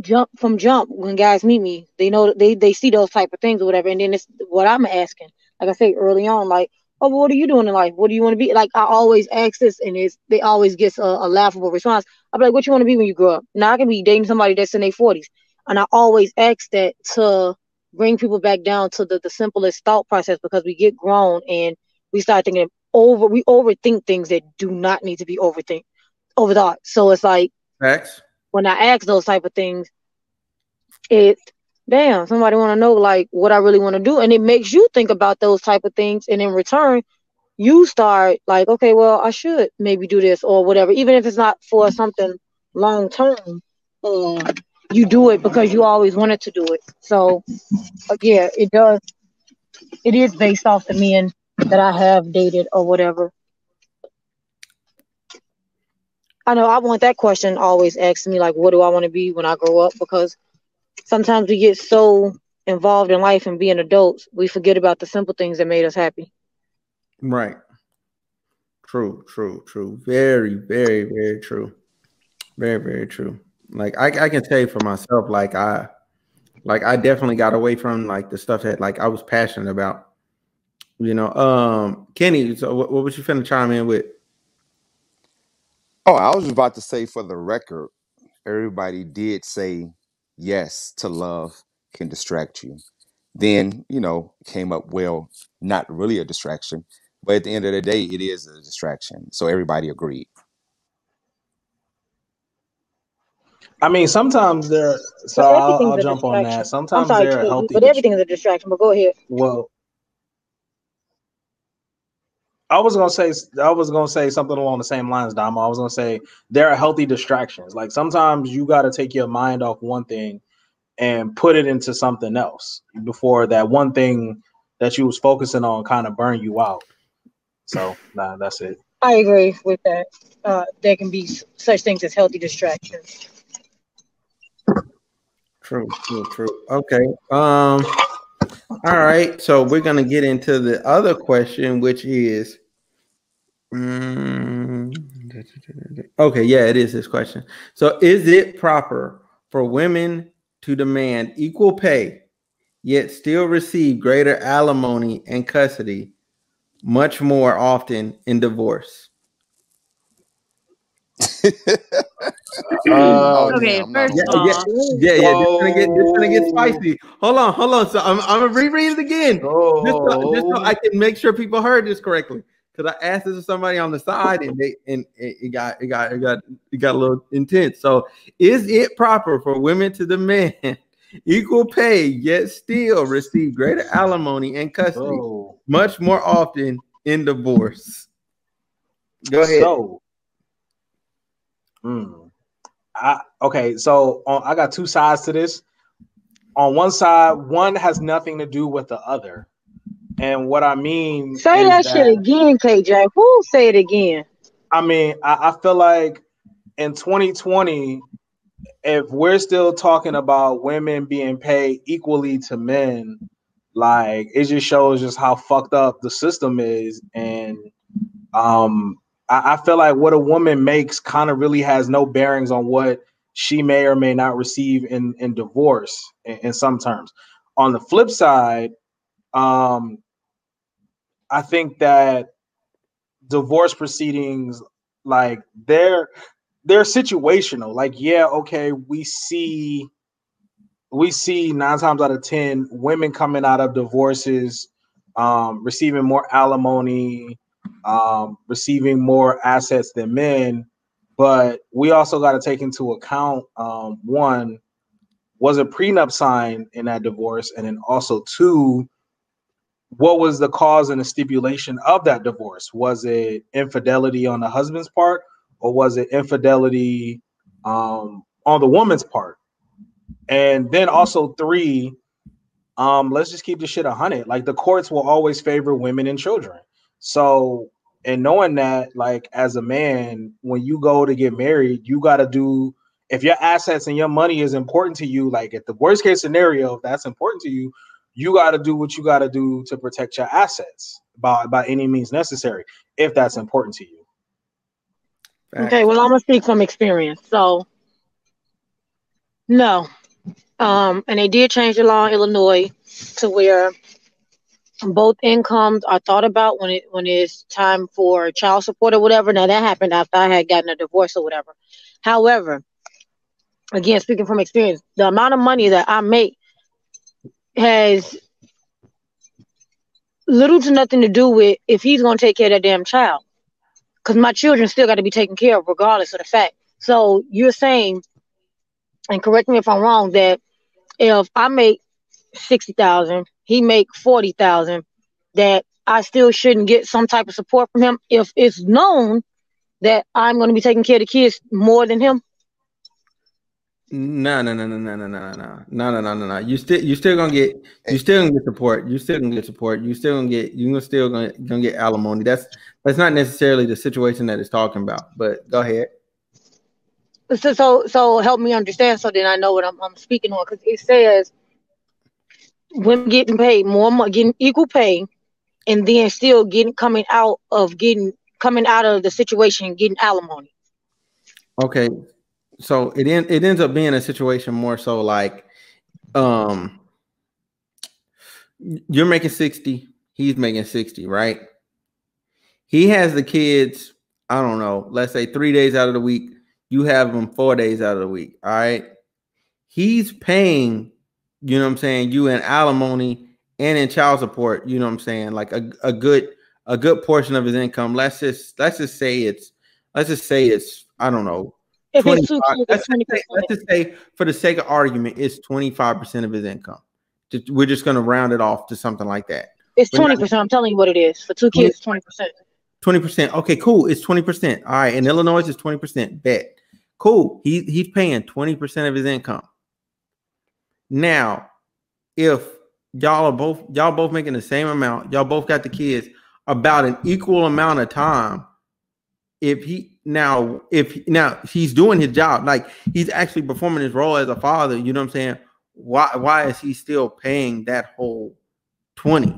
jump from jump when guys meet me, they know they they see those type of things or whatever. And then it's what I'm asking. Like I say early on, like, oh, well, what are you doing in life? What do you want to be? Like I always ask this, and it's they always get a, a laughable response. I'm like, what you want to be when you grow up? Now I can be dating somebody that's in their 40s, and I always ask that to bring people back down to the, the simplest thought process because we get grown and we start thinking over we overthink things that do not need to be overthink overthought. So it's like Facts. When I ask those type of things, it damn somebody want to know like what I really want to do, and it makes you think about those type of things, and in return, you start like, okay, well, I should maybe do this or whatever, even if it's not for something long term. Uh, you do it because you always wanted to do it. So, uh, yeah, it does. It is based off the men that I have dated or whatever. I know I want that question always asked me like, what do I want to be when I grow up? Because sometimes we get so involved in life and being adults, we forget about the simple things that made us happy. Right. True, true, true. Very, very, very true. Very, very true. Like I, I can say for myself, like I like I definitely got away from like the stuff that like I was passionate about. You know, um, Kenny, so what, what was you finna chime in with? Oh, I was about to say for the record, everybody did say yes to love can distract you. Then, you know, came up, well, not really a distraction, but at the end of the day, it is a distraction. So everybody agreed. I mean, sometimes they're so But I'll, everything's I'll a jump on that. distraction. I'm Sometimes sorry, they're a healthy. but dis- everything is a distraction. But go ahead. well, I was gonna say I was gonna say something along the same lines, Dama. I was gonna say there are healthy distractions. Like sometimes you got to take your mind off one thing and put it into something else before that one thing that you was focusing on kind of burn you out. So nah, that's it. I agree with that. Uh, there can be such things as healthy distractions. True, true, true. Okay. Um, all right. So we're gonna get into the other question, which is Mm. okay, yeah, it is this question. So is it proper for women to demand equal pay yet still receive greater alimony and custody much more often in divorce? Oh, Okay, damn, I'm not first Yeah, gonna- yeah, yeah, yeah. This gonna get gonna get Oh. spicy. Hold on, hold on. So I'm, I'm gonna reread it again, just so, just so Oh, I can make sure people heard this correctly. Because I asked this to somebody on the side, and they and it got it got it got it got a little intense. So, is it proper for women to demand equal pay yet still receive greater alimony and custody much more often in divorce? Go ahead. So, hmm. I, okay, so uh, I got two sides to this. On one side, one has nothing to do with the other, and what I mean Say is that, shit again, KJ. Who say it again? I mean, I, I feel like in 2020, if we're still talking about women being paid equally to men, like it just shows just how fucked up the system is. And um, I, I feel like what a woman makes kind of really has no bearings on what she may or may not receive in in divorce in, in some terms. On the flip side, um, I think that divorce proceedings like they're they're situational. Like yeah okay we see we see nine times out of ten women coming out of divorces um receiving more alimony um receiving more assets than men. But we also got to take into account um one was a prenup signed in that divorce? And then also two what was the cause and the stipulation of that divorce? Was it infidelity on the husband's part, or was it infidelity um, on the woman's part? And then also three, um, let's just keep the shit a hundred. Like the courts will always favor women and children. So, and knowing that, like as a man, when you go to get married, you got to do. If your assets and your money is important to you, like if the worst case scenario, if that's important to you, you got to do what you got to do to protect your assets by by any means necessary, if that's important to you. Okay, well, I'm gonna speak from experience. So, no, um, and they did change the law in Illinois to where both incomes are thought about when it when it's time for child support or whatever. Now that happened after I had gotten a divorce or whatever. However, again, speaking from experience, the amount of money that I make has little to nothing to do with if he's gonna take care of that damn child. Because my children still got to be taken care of regardless of the fact. So you're saying, and correct me if I'm wrong, that if I make sixty thousand, he make forty thousand, that I still shouldn't get some type of support from him if it's known that I'm going to be taking care of the kids more than him. No, no, no, no, no, no, no, no, no, no, no, no, no. You still, you still gonna get, you still gonna get support. You still gonna get support. You still gonna get, you gonna still gonna gonna get alimony. That's that's not necessarily the situation that it's talking about. But go ahead. So, so, so help me understand. So then I know what I'm, I'm speaking on because it says women getting paid more, money, getting equal pay, and then still getting coming out of getting coming out of the situation getting alimony. Okay, so it en- it ends up being a situation more so like, um, you're making sixty, he's making sixty, right? He has the kids. I don't know. Let's say three days out of the week. You have them four days out of the week. All right. He's paying you know what I'm saying, you in alimony and in child support, you know what I'm saying, like a, a good a good portion of his income. Let's just let's just say it's let's just say it's I don't know. If it's two let's, just say, let's just say for the sake of argument, it's 25% of his income. We're just gonna round it off to something like that. It's 20%. I'm telling you what it is. For two kids, 20%. 20%. Okay, cool. It's 20%. All right. In Illinois, it's 20%. Bet. Cool. He he's paying 20% of his income. Now, if y'all are both y'all both making the same amount, y'all both got the kids about an equal amount of time. If he now if now he's doing his job, like he's actually performing his role as a father, you know what I'm saying? Why why is he still paying that whole 20? You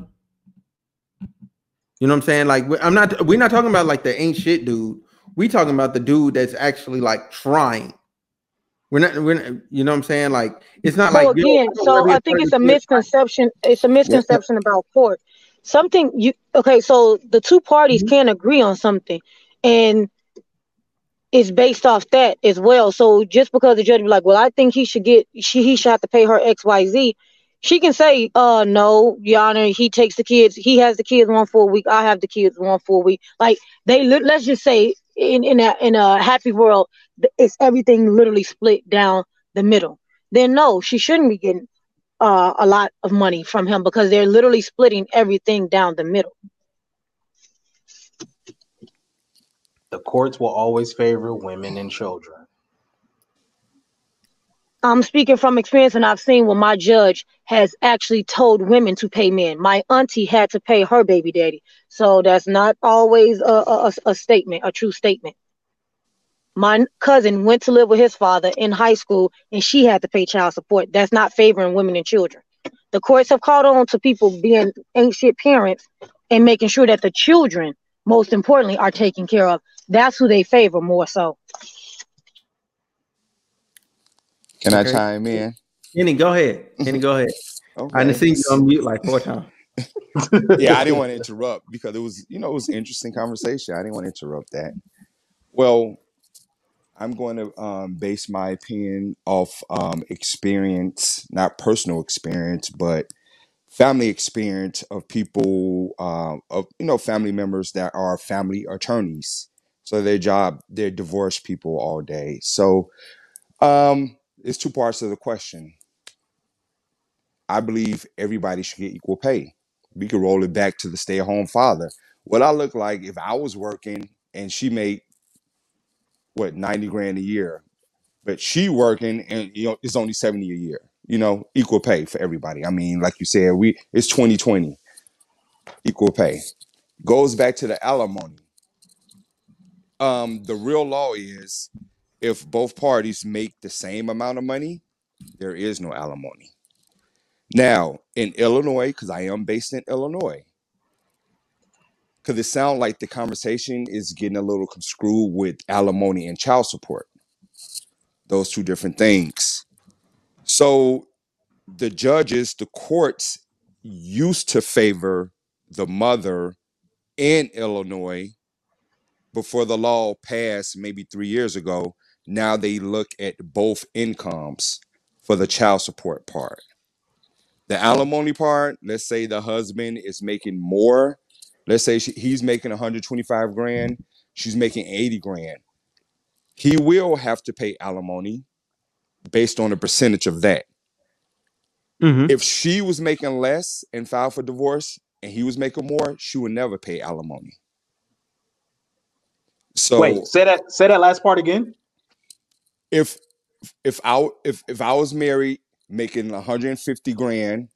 know what I'm saying? Like I'm not we're not talking about like the ain't shit dude. We talking about the dude that's actually like trying. We're not, we're not, you know what I'm saying? Like, it's not so like again, so I think it's a misconception. It's a misconception yeah. about court. Something you okay, so the two parties mm-hmm. can agree on something, and it's based off that as well. So just because the judge be like, well, I think he should get she he should have to pay her XYZ, she can say, uh no, your honor, he takes the kids, he has the kids one full week, I have the kids one full week. Like they let's just say in in a in a happy world, it's everything literally split down the middle. Then no, she shouldn't be getting uh, a lot of money from him because they're literally splitting everything down the middle. The courts will always favor women and children. I'm speaking from experience, and I've seen when my judge has actually told women to pay men. My auntie had to pay her baby daddy, so that's not always a, a, a statement, a true statement. My cousin went to live with his father in high school, and she had to pay child support. That's not favoring women and children. The courts have called on to people being ancient parents and making sure that the children, most importantly, are taken care of. That's who they favor more so. Can okay. I chime in? Kenny, go ahead. Kenny, go ahead. Okay. I didn't see you on mute like four times. yeah, I didn't want to interrupt because it was, you know, it was an interesting conversation. I didn't want to interrupt that. Well, I'm going to um, base my opinion off um, experience, not personal experience, but family experience of people, uh, of you know, family members that are family attorneys. So their job, they're divorced people all day. So um, it's two parts of the question. I believe everybody should get equal pay. We could roll it back to the stay-at-home father. What I look like if I was working and she made what 90 grand a year, but she working and you know it's only 70 a year. You know, equal pay for everybody. I mean, like you said, we it's 2020. Equal pay. Goes back to the alimony. Um, the real law is if both parties make the same amount of money, there is no alimony. Now, in Illinois, because I am based in Illinois, because it sounds like the conversation is getting a little conscrewed with alimony and child support, those two different things. So the judges, the courts used to favor the mother in Illinois before the law passed maybe three years ago. Now they look at both incomes for the child support part. The alimony part, let's say the husband is making more. Let's say she, he's making 125 grand, she's making 80 grand. He will have to pay alimony based on a percentage of that. Mhm. If she was making less and filed for divorce and he was making more, she would never pay alimony. So Wait, say that say that last part again. if if I if if I was married making 150 grand,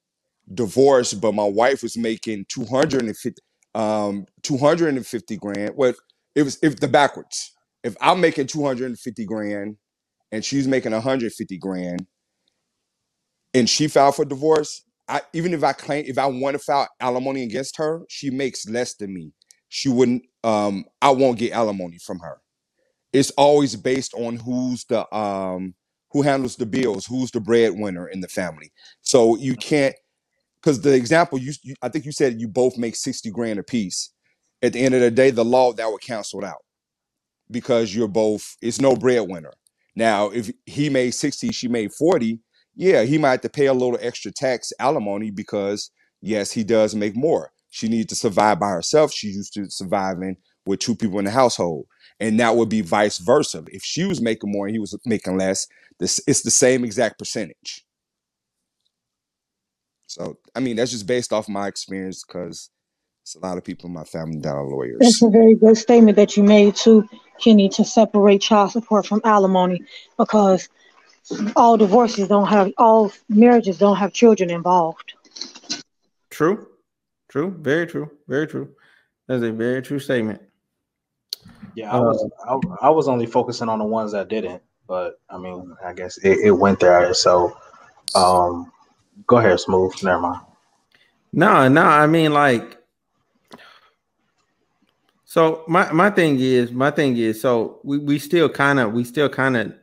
divorced, but my wife was making 250 um 250 grand. What it was if the backwards. If I'm making 250 grand and she's making 150 grand and she filed for divorce, I even if I claim if I want to file alimony against her, she makes less than me. She wouldn't um I won't get alimony from her. It's always based on who's the um who handles the bills, who's the breadwinner in the family. So you can't because the example you, you I think you said you both make 60 grand a piece. At the end of the day, the law that would cancel it out because you're both it's no breadwinner. Now, if he made 60, she made 40, yeah, he might have to pay a little extra tax alimony because yes, he does make more. She needs to survive by herself. She's used to surviving with two people in the household. And that would be vice versa. If she was making more and he was making less, this it's the same exact percentage. So I mean that's just based off my experience because it's a lot of people in my family that are lawyers. That's a very good statement that you made too, Kenny, to separate child support from alimony because all divorces don't have all marriages don't have children involved. True. True. Very true. Very true. That's a very true statement. Yeah, I was I, I was only focusing on the ones that didn't, but I mean, I guess it, it went there. So, um, go ahead, smooth. Never mind. No, no, I mean like so my my thing is my thing is so we, we still kind of we still kind of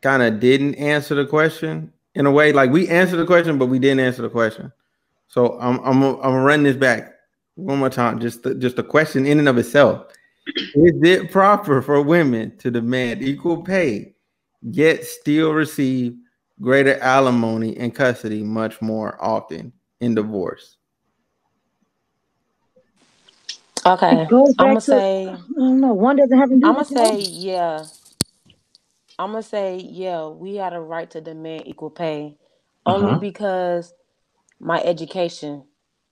kind of didn't answer the question in a way like we answered the question but we didn't answer the question. So I'm I'm gonna- I'm gonna run this back one more time just the, just a question in and of itself. Is it proper for women to demand equal pay yet still receive greater alimony and custody much more often in divorce? Okay. I'm gonna to say I don't know. One doesn't have to do I'm gonna with the say yeah. I'm gonna say yeah. We had a right to demand equal pay, only Mhm. because my education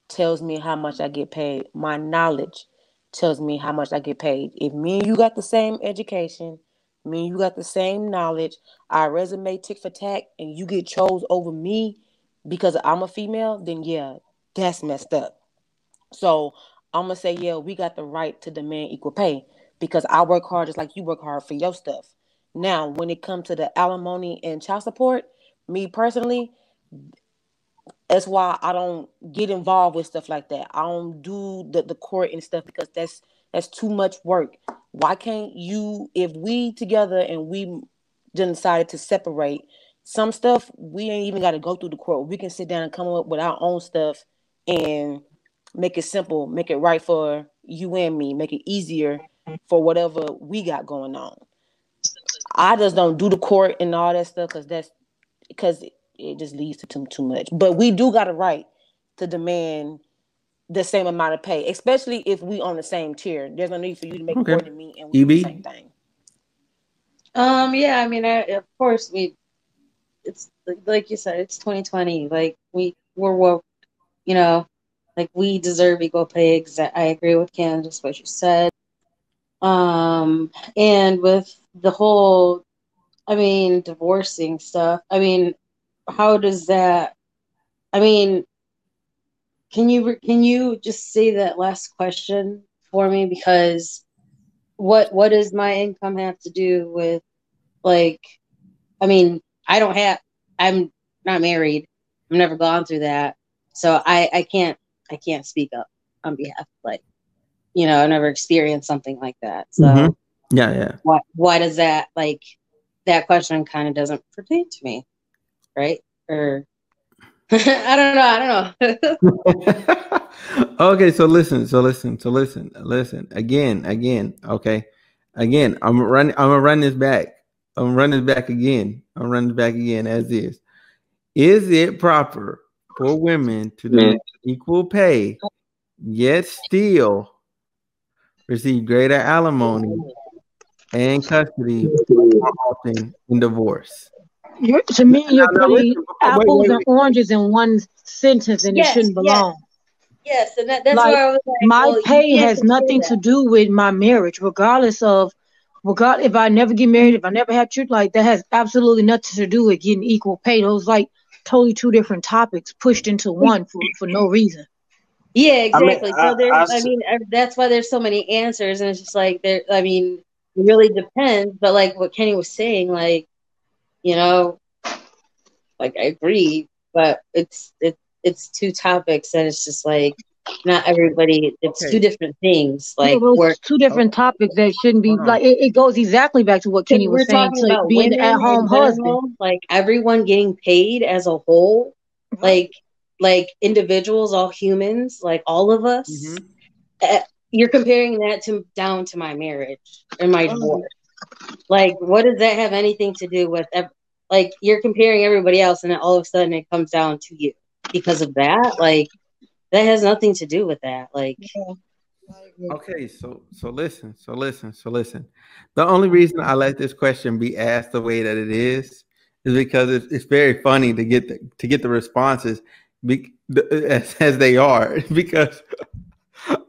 tells me how much I get paid. My knowledge tells me how much I get paid. If me and you got the same education, me and you got the same knowledge, our resume tick for tack, and you get chose over me because I'm a female, then yeah, that's messed up. So I'm gonna say, yeah, we got the right to demand equal pay because I work hard just like you work hard for your stuff. Now, when it comes to the alimony and child support, me personally, that's why I don't get involved with stuff like that. I don't do the, the court and stuff because that's that's too much work. Why can't you, if we together and we decided to separate some stuff, we ain't even got to go through the court. We can sit down and come up with our own stuff and make it simple, make it right for you and me, make it easier for whatever we got going on. I just don't do the court and all that stuff because that's because it, it just leads to too, too much. But we do got a right to demand the same amount of pay, especially if we on the same tier. There's no need for you to make Okay. more than me and we do the same thing. Um, yeah, I mean, I, of course, we. It's like- like you said, it's 2020. Like we we're woke, you know, like we deserve equal pay. Exa- I agree with Candace what you said. Um, and with the whole, I mean, divorcing stuff. I mean, how does that? I mean, can you can you just say that last question for me because what what does my income have to do with like I mean, I don't have I'm not married. I've never gone through that, so I I can't I can't speak up on behalf like you know I never experienced something like that. So Mhm. Yeah, yeah. why why does that like that question kind of doesn't pertain to me, right? Or I don't know. I don't know. okay, so listen, so listen, so listen, listen again, again. Okay, again. I'm running. I'm gonna run this back. I'm gonna this back again. I'm running this back again as is. Is it proper for women to demand equal pay, yet still receive greater alimony and custody more often in divorce? You're, to me, you're Now, now, putting listen, wait, apples wait, and oranges in one sentence, and Yes, it shouldn't yes. belong. yes, and that, that's Like, where I was like, my well, pay has nothing to do with my marriage, regardless of regard if I never get married, if I never have children, like that has absolutely nothing to do with getting equal pay. Those like totally two different topics pushed into one for, for no reason. Yeah, I mean, exactly. I- so there, I I, s- mean, uh, that's why there's so many answers, and it's just like there. I mean, it really depends. But like what Kenny was saying, like you know, like I agree, but it's it, it's two topics, and it's just like not everybody. It's Okay. two different things. Like those we're two different topics that shouldn't be like it, it goes exactly back to what Kenny was saying to about being at home husband. general, like everyone getting paid as a whole, like like individuals, all humans, like all of us. Mhm. uh, you're comparing that to down to my marriage and my Oh. divorce. Like, what does that have anything to do with? ev- Like, you're comparing everybody else, and then all of a sudden it comes down to you because of that. Like, that has nothing to do with that. Like, Okay, so so listen, so listen, so listen. The only reason I let this question be asked the way that it is is because it's, it's very funny to get the to get the responses be, the, as, as they are. Because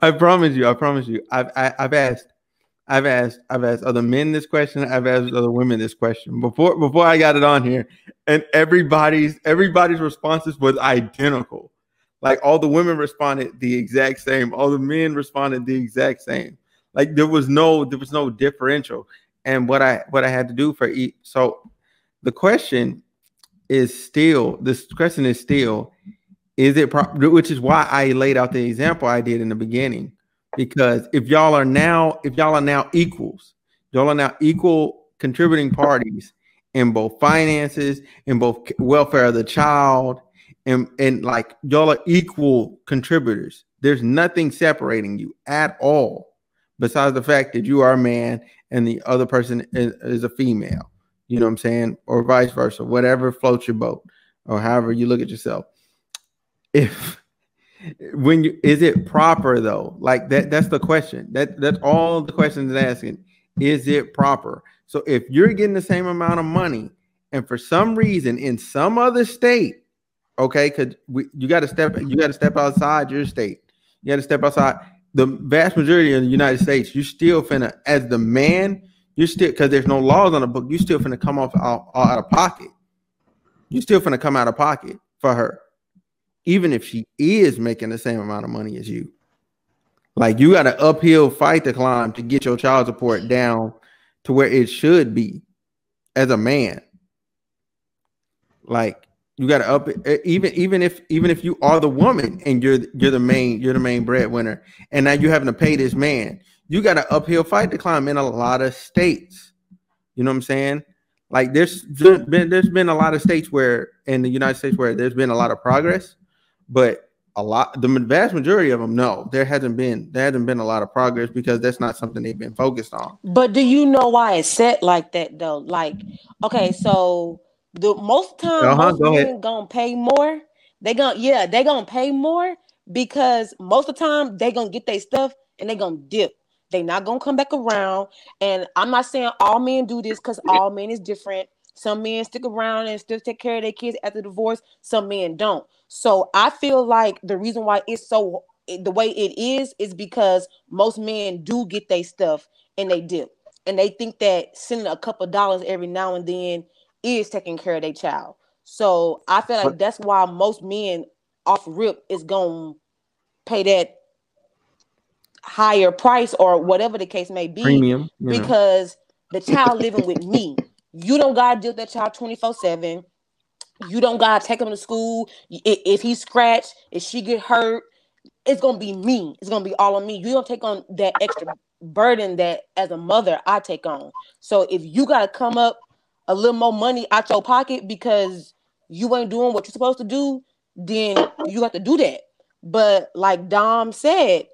I promise you, I promise you, I've I, I've asked, I've asked, I've asked other men this question, I've asked other women this question before before I got it on here, and everybody's everybody's responses was identical. Like all the women responded the exact same, all the men responded the exact same. Like there was no there was no differential. And what I what I had to do for each so the question is still this question is still is it pro- which is why I laid out the example I did in the beginning because if y'all are now if y'all are now equals y'all are now equal contributing parties in both finances in both welfare of the child and and like y'all are equal contributors. There's nothing separating you at all besides the fact that you are a man and the other person is, is a female you know what i'm saying or vice versa whatever floats your boat or however you look at yourself. If when you is it proper though? Like that that's the question. That that's all the questions asking. Is it proper? So if you're getting the same amount of money and for some reason in some other state okay because you got to step you got to step outside your state. You got to step outside. The vast majority of the united states you still finna as the man you're still because there's no laws on the book you still finna come off out, out of pocket. You still finna come out of pocket for her even if she is making the same amount of money as you. Like you got an uphill fight to climb to get your child support down to where it should be as a man. Like you got to up eh, even even if even if you are the woman and you're you're the main you're the main breadwinner and now you're having to pay this man, you got an uphill fight to climb in a lot of states. You know what I'm saying? Like there's been there's been a lot of states where in the United States where there's been a lot of progress, but a lot the vast majority of them no, there hasn't been there hasn't been a lot of progress because that's not something they've been focused on. But do you know why it's set like that though? Like, okay, so the most time Uh-huh, most go gonna pay more. They gonna yeah, they gonna pay more because most of the time they gonna get their stuff and they gonna dip. They not gonna come back around. And I'm not saying all men do this because all men is different. Some men stick around and still take care of their kids after divorce. Some men don't. So I feel like the reason why it's so the way it is is because most men do get their stuff and they dip and they think that sending a couple dollars every now and then is taking care of their child. So I feel like that's why most men off rip is gonna pay that higher price or whatever the case may be Premium, you know. because the child living with me. You don't gotta deal with that child 24-7. You don't gotta take him to school. If, if he scratch, if she get hurt, it's gonna be me. It's gonna be all on me. You don't take on that extra burden that as a mother I take on. So if you gotta come up a little more money out your pocket because you ain't doing what you're supposed to do, then you have to do that. But like Dom said,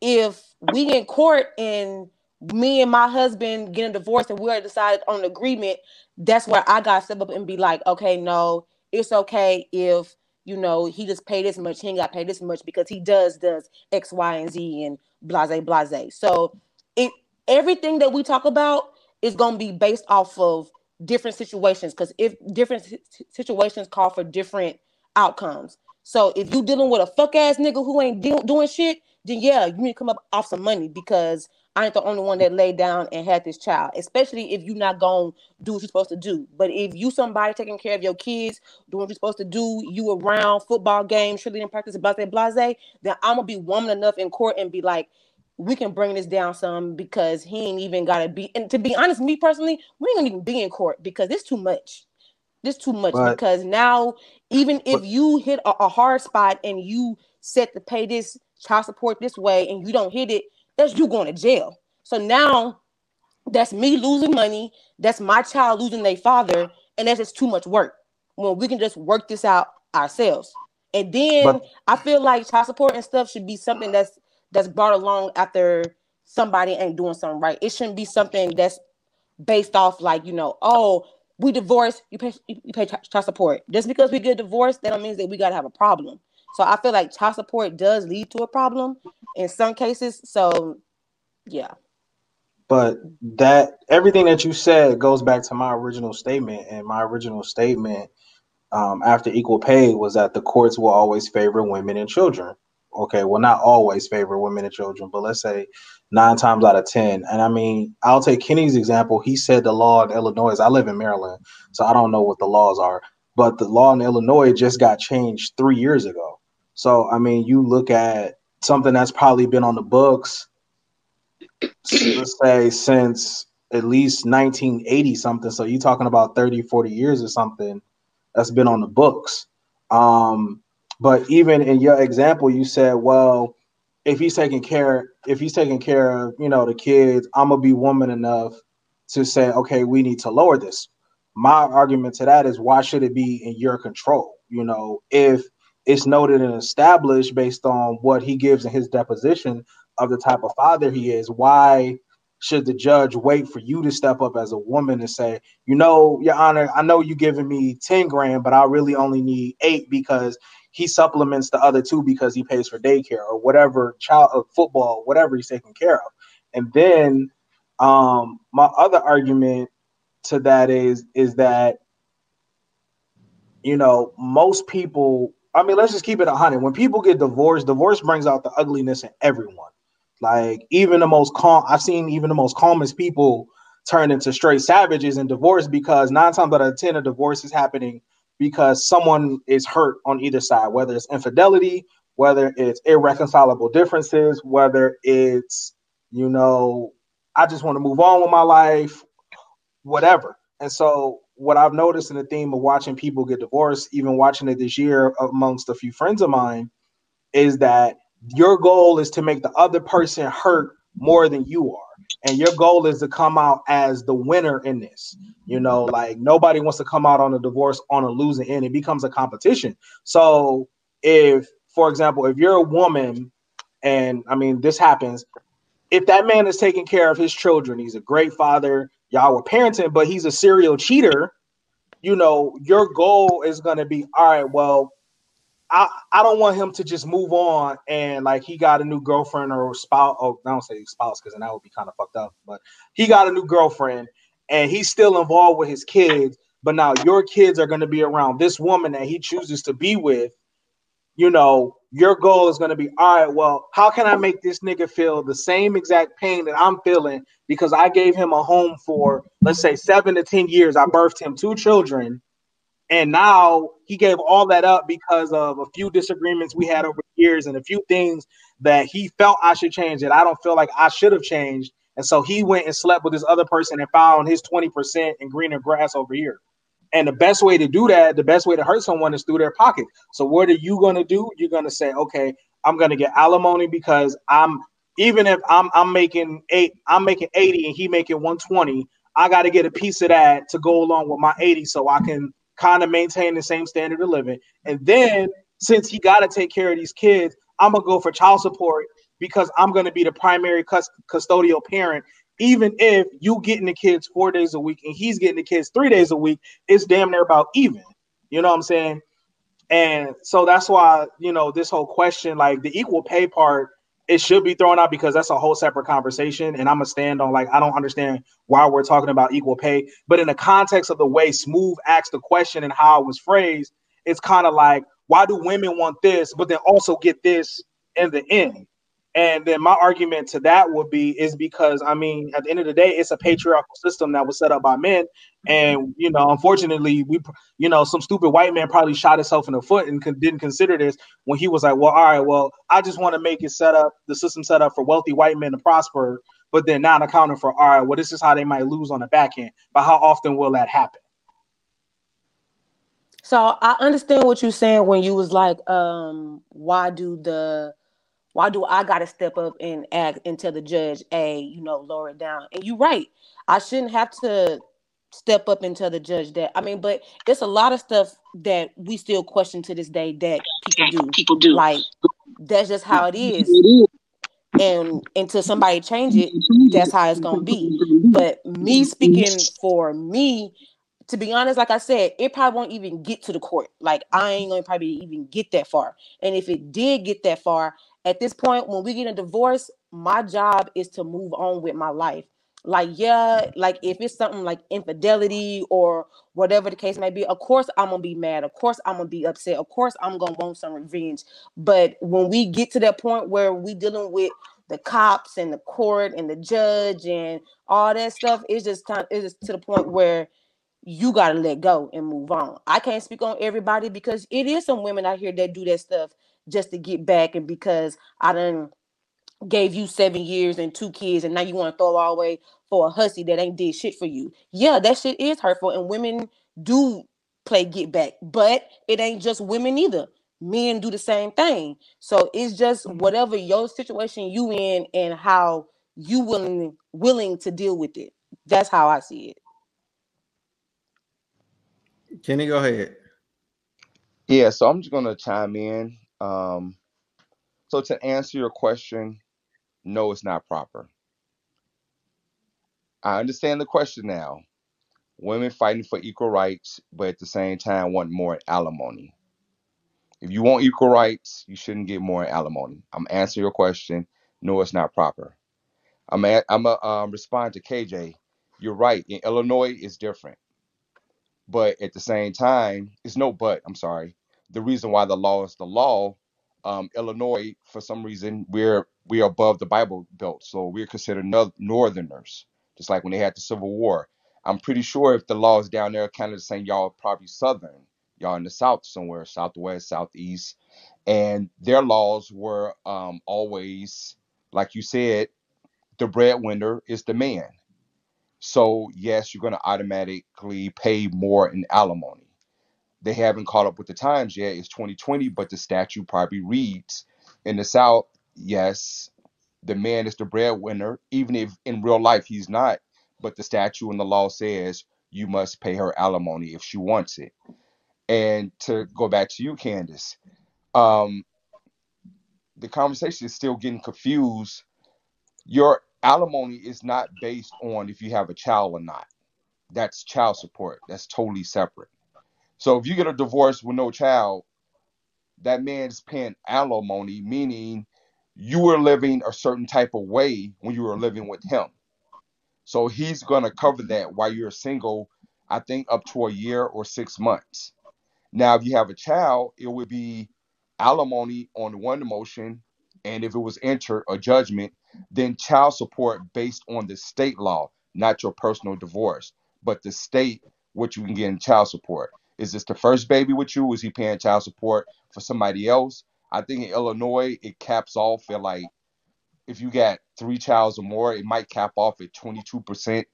if we in court and me and my husband getting divorced and we already decided on an agreement, that's where I got to step up and be like, okay, no, it's okay if you know he just paid this much, he ain't got paid this much because he does does X, Y, and Z and blase blase. So it everything that we talk about is gonna be based off of different situations because if different situations call for different outcomes. So if you dealing with a fuck ass nigga who ain't de- doing shit, then yeah, you need to come up off some money because I ain't the only one that laid down and had this child, especially if you're not going to do what you're supposed to do. But if you somebody taking care of your kids, doing what you're supposed to do, you around football games, in practice, blase, blase, then I'm going to be woman enough in court and be like, we can bring this down some because he ain't even got to be. And to be honest, me personally, we ain't gonna even be in court because it's too much. It's too much but, because now even if but, you hit a, a, hard spot and you set to pay this child support this way and you don't hit it, that's you going to jail. So now that's me losing money. That's my child losing their father, and that's just too much work. When we can just work this out ourselves. And then but, I feel like child support and stuff should be something that's that's brought along after somebody ain't doing something right. It shouldn't be something that's based off like you know, oh, we divorced, you pay you pay child support. Just because we get divorced, that don't mean that we gotta have a problem. So I feel like child support does lead to a problem in some cases. So yeah. But that everything that you said goes back to my original statement, and my original statement um, after equal pay was that the courts will always favor women and children. Okay, well, not always favor women and children, but let's say nine times out of ten. And I mean, I'll take Kenny's example. He said the law in Illinois. I live in Maryland, so I don't know what the laws are, but the law in Illinois just got changed three years ago. So I mean, you look at something that's probably been on the books, let's say since at least 1980 something. So you're talking about 30, 40 years or something that's been on the books. Um, but even in your example, you said, well, if he's taking care, if he's taking care of, you know, the kids, I'm gonna be woman enough to say, okay, we need to lower this. My argument to that is why should it be in your control? You know, if it's noted and established based on what he gives in his deposition of the type of father he is, why should the judge wait for you to step up as a woman and say, you know, your honor, I know you're giving me 10 grand, but I really only need eight because he supplements the other two because he pays for daycare or whatever child of football, whatever he's taking care of. And then um my other argument to that is is that you know most people I mean let's just keep it a hundred. When people get divorced, divorce brings out the ugliness in everyone. Like even the most calm, I've seen even the most calmest people turn into straight savages in divorce because nine times out of ten, a divorce is happening because someone is hurt on either side, whether it's infidelity, whether it's irreconcilable differences, whether it's, you know, I just want to move on with my life, whatever. And so, what I've noticed in the theme of watching people get divorced, even watching it this year amongst a few friends of mine, is that your goal is to make the other person hurt more than you are. And your goal is to come out as the winner in this. You know, like nobody wants to come out on a divorce on a losing end. It becomes a competition. So if, for example, if you're a woman, and I mean this happens, if that man is taking care of his children, he's a great father, y'all were parenting, but he's a serial cheater, you know, your goal is gonna be all right, well, I, I don't want him to just move on and like he got a new girlfriend or spouse. Oh, I don't say spouse because then that would be kind of fucked up. But he got a new girlfriend and he's still involved with his kids. But now your kids are going to be around this woman that he chooses to be with. You know, your goal is going to be all right. Well, how can I make this nigga feel the same exact pain that I'm feeling because I gave him a home for let's say seven to ten years. I birthed him two children and now he gave all that up because of a few disagreements we had over years and a few things that he felt I should change that I don't feel like I should have changed. And so he went and slept with this other person and found his 20% in greener grass over here. And the best way to do that, the best way to hurt someone is through their pocket. So what are you gonna do? You're gonna say, okay, I'm gonna get alimony because I'm even if I'm I'm making eight, I'm making 80 and he making 120, I gotta get a piece of that to go along with my 80 so I can kind of maintain the same standard of living. And then since he gotta take care of these kids, I'm gonna go for child support because I'm gonna be the primary cust- custodial parent. Even if you getting the kids four days a week and he's getting the kids three days a week, it's damn near about even. You know what I'm saying? And so that's why, you know, this whole question, like the equal pay part, it should be thrown out because that's a whole separate conversation. And I'm gonna stand on like I don't understand why we're talking about equal pay, but in the context of the way Smooth asked the question and how it was phrased, it's kind of like, why do women want this, but then also get this in the end? And then my argument to that would be is because I mean, at the end of the day, it's a patriarchal system that was set up by men, and you know, unfortunately, we, you know, some stupid white man probably shot himself in the foot and con- didn't consider this when he was like, well, all right, well, I just want to make it set up, the system set up for wealthy white men to prosper, but then not accounting for, all right, well, this is how they might lose on the back end, but how often will that happen? So I understand what you're saying when you was like, um, why do the why do I gotta step up and act and tell the judge, hey, you know, lower it down? And you're right. I shouldn't have to step up and tell the judge that. I mean, but it's a lot of stuff that we still question to this day that people do. People do. Like that's just how it is. And until somebody change it, that's how it's gonna be. But me speaking for me, to be honest, like I said, it probably won't even get to the court. Like I ain't gonna probably even get that far. And if it did get that far, at this point, when we get a divorce, my job is to move on with my life. Like, yeah, like if it's something like infidelity or whatever the case may be, of course I'm gonna be mad. Of course I'm gonna be upset. Of course I'm gonna want some revenge. But when we get to that point where we dealing with the cops and the court and the judge and all that stuff, it's just kind it's just to the point where you gotta let go and move on. I can't speak on everybody because it is some women out here that do that stuff just to get back and because I done gave you seven years and two kids and now you want to throw all away for a hussy that ain't did shit for you. Yeah, that shit is hurtful and women do play get back, but it ain't just women either. Men do the same thing. So it's just Mm-hmm. whatever your situation you in and how you willing willing to deal with it. That's how I see it. Kenny, go ahead. Yeah, so I'm just gonna chime in. Um, so to answer your question, no, it's not proper. I understand the question now. Women fighting for equal rights, but at the same time want more alimony. If you want equal rights, you shouldn't get more alimony. I'm answering your question. No, it's not proper. I'm a, I'm a um, respond to KJ. You're right. In Illinois, it's different, but at the same time, it's no but. I'm sorry. The reason why the law is the law, um, Illinois, for some reason, we're we're above the Bible Belt, so we're considered no- Northerners, just like when they had the Civil War. I'm pretty sure if the law is down there, kind of saying y'all are probably Southern, y'all in the South somewhere, Southwest, Southeast, and their laws were um, always, like you said, the breadwinner is the man. So yes, you're going to automatically pay more in alimony. They haven't caught up with the times yet. It's 2020, but the statute probably reads in the South, yes, the man is the breadwinner, even if in real life he's not. But the statute and the law says you must pay her alimony if she wants it. And to go back to you, Candace, um, the conversation is still getting confused. Your alimony is not based on if you have a child or not. That's child support. That's totally separate. So if you get a divorce with no child, that man is paying alimony, meaning you were living a certain type of way when you were living with him. So he's to cover that while you're single, I think up to a year or six months. Now, if you have a child, it would be alimony on one motion, and if it was entered a judgment, then child support based on the state law, not your personal divorce, but the state what you can get in child support. Is this the first baby with you? Is he paying child support for somebody else? I think in Illinois it caps off at like if you got three childs or more, it might cap off at 22%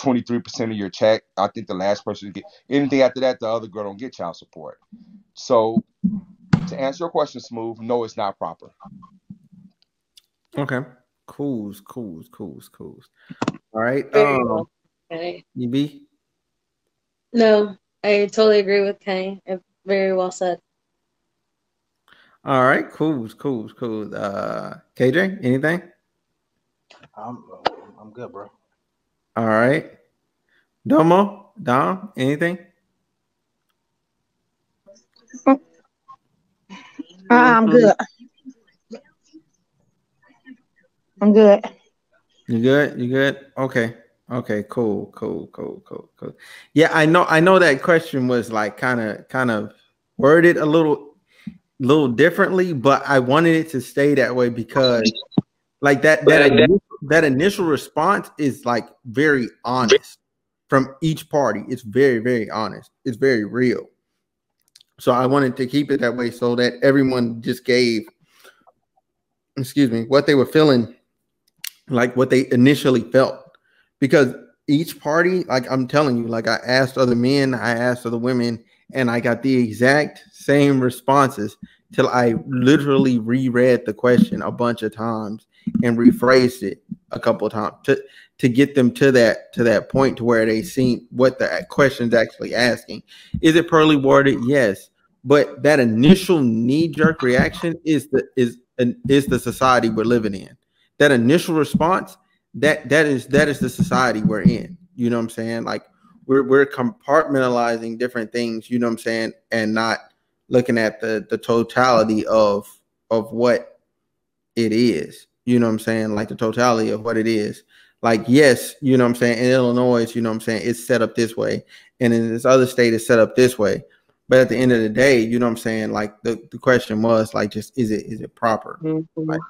23% of your check. I think the last person to get anything after that, the other girl don't get child support. So to answer your question, smooth, no, it's not proper. Okay. Cools, cools, cools, cools. All right. Very Um, well. Okay. EB. No, I totally agree with Kenny. It- Very well said. All right. cool, cool, cool. Uh, KJ, anything? I'm I'm good, bro. All right. Domo, Dom, anything? I'm good. I'm good. You good? You good? Okay. Okay, cool, cool, cool, cool, cool. Yeah, I know I know that question was like kind of kind of worded a little little differently, but I wanted it to stay that way because like that that initial, that initial response is like very honest from each party. It's very very honest. It's very real. So I wanted to keep it that way so that everyone just gave excuse me, what they were feeling like what they initially felt because each party like i'm telling you like i asked other men i asked other women and i got the exact same responses till i literally reread the question a bunch of times and rephrased it a couple of times to to get them to that to that point to where they seen what the question's actually asking. Is it poorly worded yes. But that initial knee-jerk reaction is the is is the society we're living in. That initial response that that is that is the society we're in. You know what i'm saying? Like we're we're compartmentalizing different things you know what i'm saying? And not looking at the the totality of of what it is. You know what i'm saying? Like the totality of what it is. Like yes you know what i'm saying? In illinois you know what i'm saying? It's set up this way. And in this other state it's set up this way. But at the end of the day you know what i'm saying? Like the, the question was like just is it is it proper? Mhm. like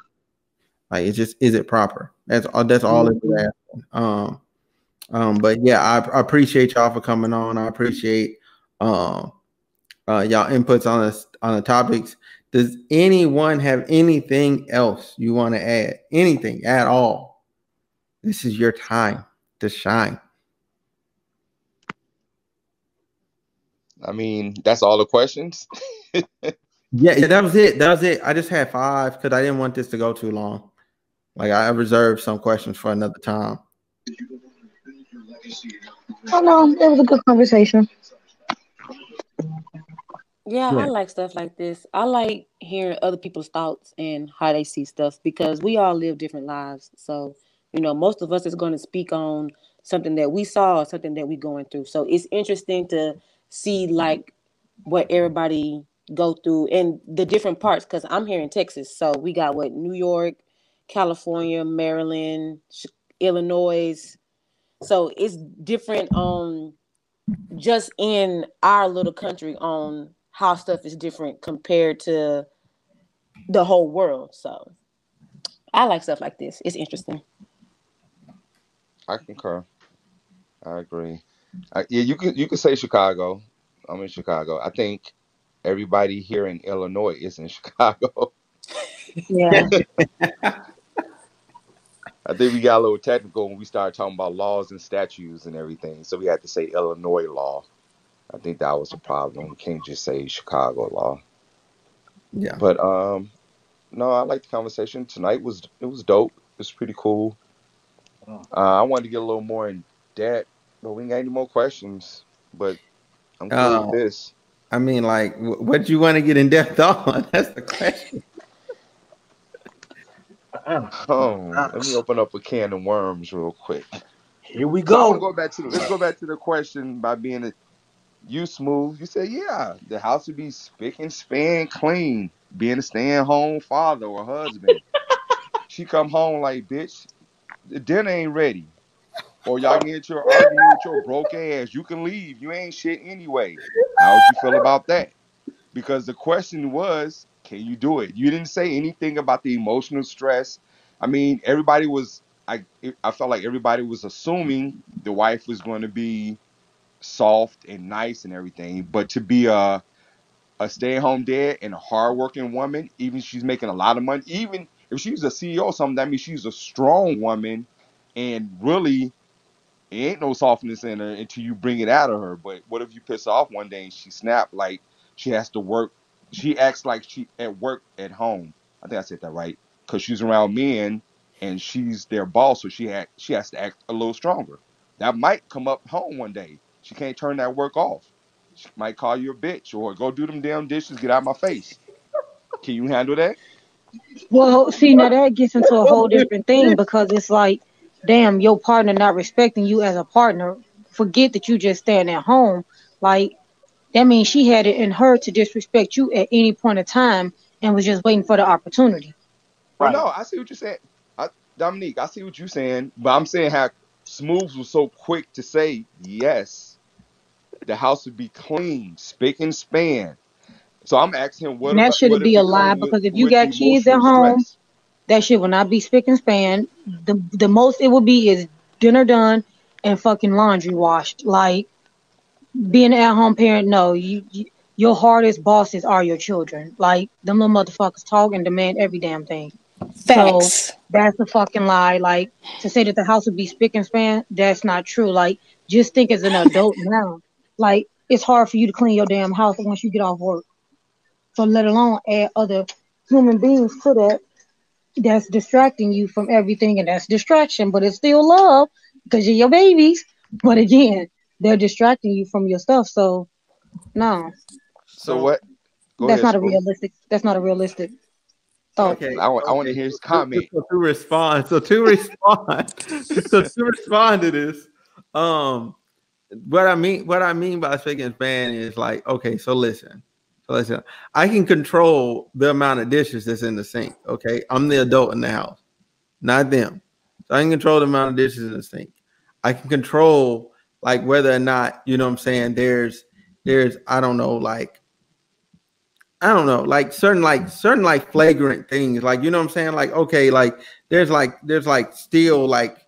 like it's just is it proper? That's all. That's all it's asking. Um, um, but yeah, I, I appreciate y'all for coming on. I appreciate um uh y'all inputs on this on the topics. Does anyone have anything else you want to add? Anything at all? This is your time to shine. I mean, that's all the questions. Yeah, yeah, that was it. That was it. I just had five because I didn't want this to go too long. Like I reserved some questions for another time. Oh no, it was a good conversation. Yeah, Yeah. I like stuff like this. I like hearing other people's thoughts and how they see stuff because we all live different lives. So, you know, most of us is going to speak on something that we saw or something that we're going through. So it's interesting to see like what everybody go through and the different parts because I'm here in Texas. So we got what New York, California, Maryland, Ch- Illinois. So it's different um just in our little country on how stuff is different compared to the whole world. So I like stuff like this. It's interesting. I concur. I agree. I, yeah, you could you could say Chicago. I'm in Chicago. I think everybody here in Illinois is in Chicago. Yeah. I think we got a little technical when we started talking about laws and statutes and everything. So we had to say Illinois law. I think that was the problem. We can't just say Chicago law. Yeah. But um, no, I like the conversation tonight. was It was dope. It was pretty cool. Uh, I wanted to get a little more in depth, but we ain't got any more questions. But I'm cool Oh. with this. I mean, like, what do you want to get in depth on? That's the question. Uh-uh. Oh, let me uh-uh. open up a can of worms real quick. Here we So want to go. go back to the, let's go back to the question by being a you smooth. You said yeah, the house would be spick and span clean, being a stay at home father or husband. she come home like bitch, the dinner ain't ready, or y'all get an argument with your broke ass. You can leave. You ain't shit anyway. How would you feel about that? Because the question was, can you do it? You didn't say anything about the emotional stress. I mean, everybody was. I I felt like everybody was assuming the wife was going to be soft and nice and everything, but to be a a stay at home dad and a hardworking woman, even she's making a lot of money, even if she's a CEO or something, that means she's a strong woman and really ain't no softness in her until you bring it out of her. But what if you piss off one day and she snap like she has to work? She acts like she at work at home. I think I said that right because she's around men and she's their boss, so she act she has to act a little stronger. That might come up home one day. She can't turn that work off. She might call you a bitch or go do them damn dishes. Get out of my face. Can you handle that? Well, see, now that gets into a whole different thing because it's like, damn, your partner not respecting you as a partner. Forget that you just stand at home. Like, that means she had it in her to disrespect you at any point of time and was just waiting for the opportunity. Well, Right. no, I see what you're saying, I, Dominique. I see what you're saying, but I'm saying how Smooth was so quick to say yes, the house would be clean, spick and span. So I'm asking him, what And that shouldn't be a lie because if you got kids at home, stress? that shit will not be spick and span. The the most it will be is dinner done and fucking laundry washed. Like being an at home parent, no, you, you your hardest bosses are your children. Like them little motherfuckers talk and demand every damn thing. So Facts. that's a fucking lie. Like to say that the house would be spick and span, that's not true. Like just think as an adult now. Like it's hard for you to clean your damn house once you get off work. So let alone add other human beings to that that's distracting you from everything and that's distraction, but it's still love because you're your babies. But again, they're distracting you from your stuff. So no, So what? Go that's ahead, not a realistic that's not a realistic thought. Okay. I want, I want to hear his comment. so to respond, so to respond, so to respond to this, um, what I mean, what I mean by speaking and span is like, okay, so listen, so listen, I can control the amount of dishes that's in the sink. Okay, I'm the adult in the house, not them. So I can control the amount of dishes in the sink. I can control like whether or not you know what I'm saying. There's, there's, I don't know, like I don't know, like certain like certain like flagrant things, like you know what I'm saying? Like, okay, like there's like there's like still like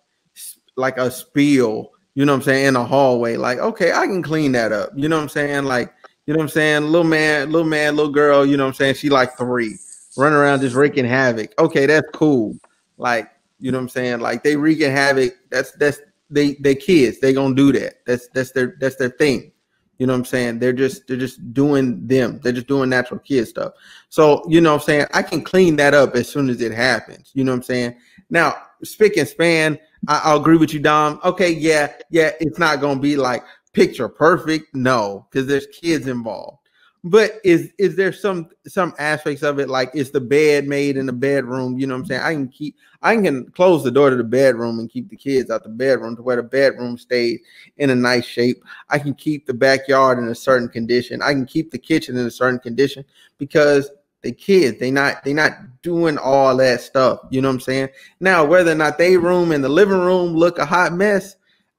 like a spill, you know what I'm saying, in a hallway. Like, okay, I can clean that up. You know what I'm saying? Like, you know what I'm saying? Little man, little man, little girl, you know what I'm saying? She like three, running around just wreaking havoc. Okay, that's cool. Like, you know what I'm saying? Like they wreaking havoc. That's that's they they kids, they gonna do that. That's that's their that's their thing. You know what I'm saying? They're just they're just doing them. They're just doing natural kid stuff. So, you know what I'm saying? I can clean that up as soon as it happens. You know what I'm saying? Now, spick and span, I, agree with you, Dom. Okay, yeah, yeah, it's not gonna be like picture perfect. No, because there's kids involved. But is is there some some aspects of it like is the bed made in the bedroom? You know what I'm saying? I can keep I can close the door to the bedroom and keep the kids out the bedroom to where the bedroom stays in a nice shape. I can keep the backyard in a certain condition. I can keep the kitchen in a certain condition because the kids they not they not doing all that stuff. You know what I'm saying? Now whether or not they room and the living room look a hot mess,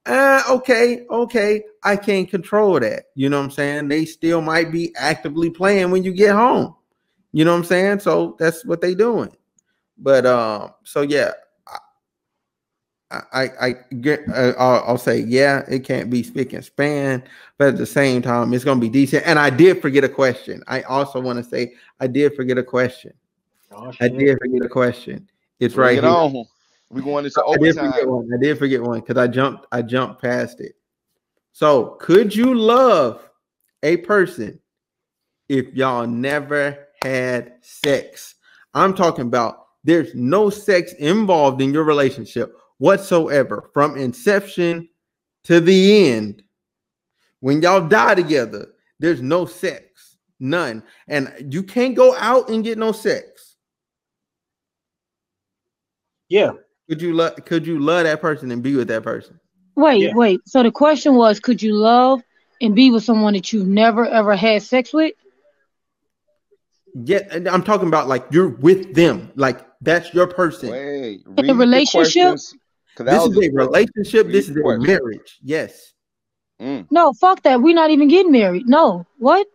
uh, okay, okay, I can't control that. You know what I'm saying? They still might be actively playing when you get home. You know what I'm saying? So that's what they doing. But um, so yeah, I I, I get uh, I'll, I'll say yeah, it can't be spick and span, but at the same time, it's gonna be decent. And I did forget a question. I also want to say I did forget a question. Oh, I did forget a question. It's right it here. on. We going into I did forget overtime. one. I did forget one because I jumped. I jumped past it. So, could you love a person if y'all never had sex? I'm talking about there's no sex involved in your relationship whatsoever from inception to the end. When y'all die together, there's no sex, none, and you can't go out and get no sex. Yeah. Could you love? Could you love that person and be with that person? Wait, Yeah. wait. So the question was, could you love and be with someone that you've never ever had sex with? Yeah, and I'm talking about like you're with them, like that's your person. Wait, a read the relationship? questions. 'cause This is a a- relationship. This is a marriage. Yes. Mm. No, fuck that. We're not even getting married. No, what?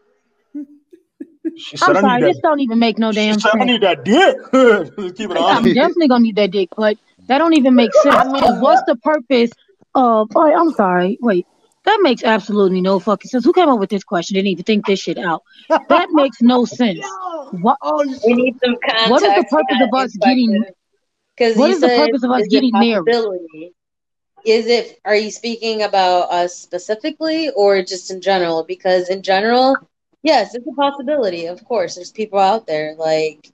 She I'm sorry. This that. don't even make no She damn said, I sense. need that dick. Keep it I'm definitely gonna need that dick, but that don't even make sense. I 'Cause mean, what's the purpose of? Oh, I'm sorry. Wait, that makes absolutely no fucking sense. Who came up with this question? Didn't even think this shit out. That makes no sense. What? Oh, We need some context. What is the purpose of us getting? Because What you is the purpose of us getting married? is it are you speaking about us specifically or just in general? Because in general, yes, it's a possibility. Of course, there's people out there like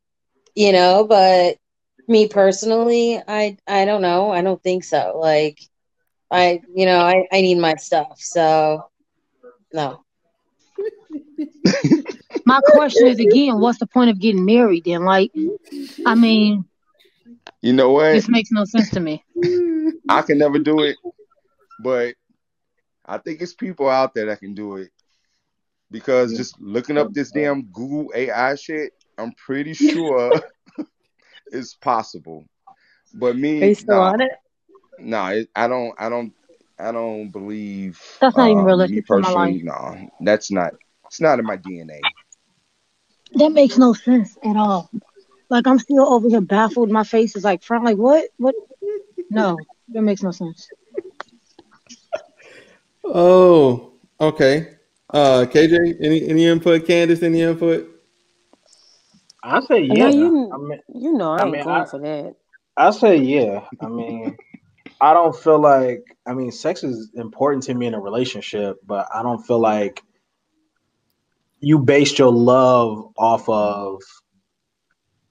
you know, but me personally, I I don't know. I don't think so. Like I you know, I, I need my stuff. So no. My question is again, what's the point of getting married then? Like, I mean, You know what? this makes no sense to me. I can never do it, but I think it's people out there that can do it. Because just looking up this damn Google AI shit, I'm pretty sure it's possible. But Are me, you still nah, on it? nah, I don't, I don't, I don't believe. That's not even Uh, me realistic for my personally, life. no, that's not. It's not in my DNA. That makes no sense at all. Like I'm still over here baffled. My face is like front. Like what? What? No, that makes no sense. Oh, okay. Uh, KJ, any any input? Candace, any input? I say I know yeah. you. I mean, You know I I ain't mean, going I, for that. I say yeah. I mean, I don't feel like I mean, sex is important to me in a relationship, but I don't feel like you based your love off of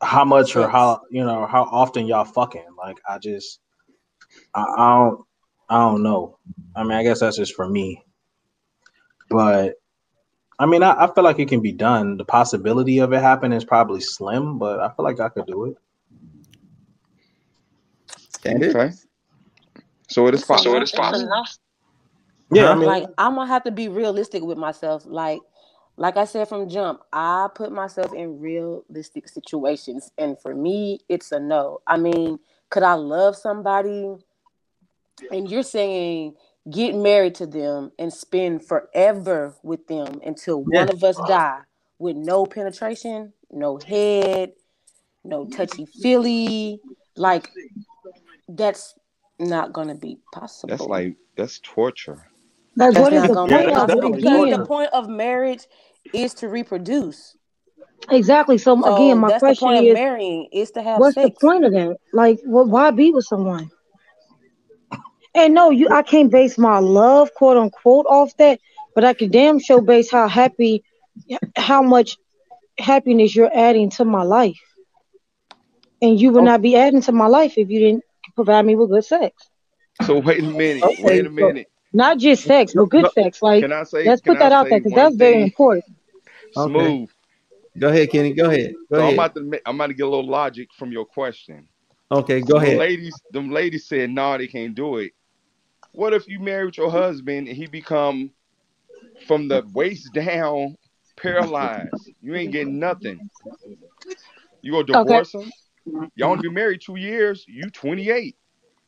how much or how you know how often y'all fucking. Like I just I, I don't I don't know. I mean, I guess that's just for me. But I mean, I, I feel like it can be done. The possibility of it happening is probably slim, but I feel like I could do it. Candace? Okay, so it is It's possible. no for me. Yeah, I mean, Like I'm gonna have to be realistic with myself. Like, like I said from jump, I put myself in realistic situations, and for me, it's a no. I mean, could I love somebody? And you're saying get married to them and spend forever with them until yeah. one of us die with no penetration, no head, no touchy feely. Like that's not gonna be possible. That's like that's torture. Like That's what is the gonna Yeah, be point of it definitely because the point of marriage is to reproduce. Exactly. So again, my that's the question point of is, marrying is to have what's the point of that? Like, what? Why be with someone? And no, you, I can't base my love, quote unquote, off that, but I can damn sure base how happy, how much happiness you're adding to my life. And you would Okay, not be adding to my life if you didn't provide me with good sex. So wait a minute. okay. Wait a So, minute. Not just sex, but good no, sex. Like, Can I say? let's Can put I that out there because one that's very thing? important. Okay. Smooth. Go ahead, Kenny. Go ahead. Go So I'm ahead. about to. I'm about to get a little logic from your question. Okay, So go them ahead. ladies, them ladies said, "No, nah, they can't do it." What if you married your husband and he become from the waist down paralyzed? You ain't getting nothing. You gonna Okay. divorce him? Y'all only been married two years. You 28.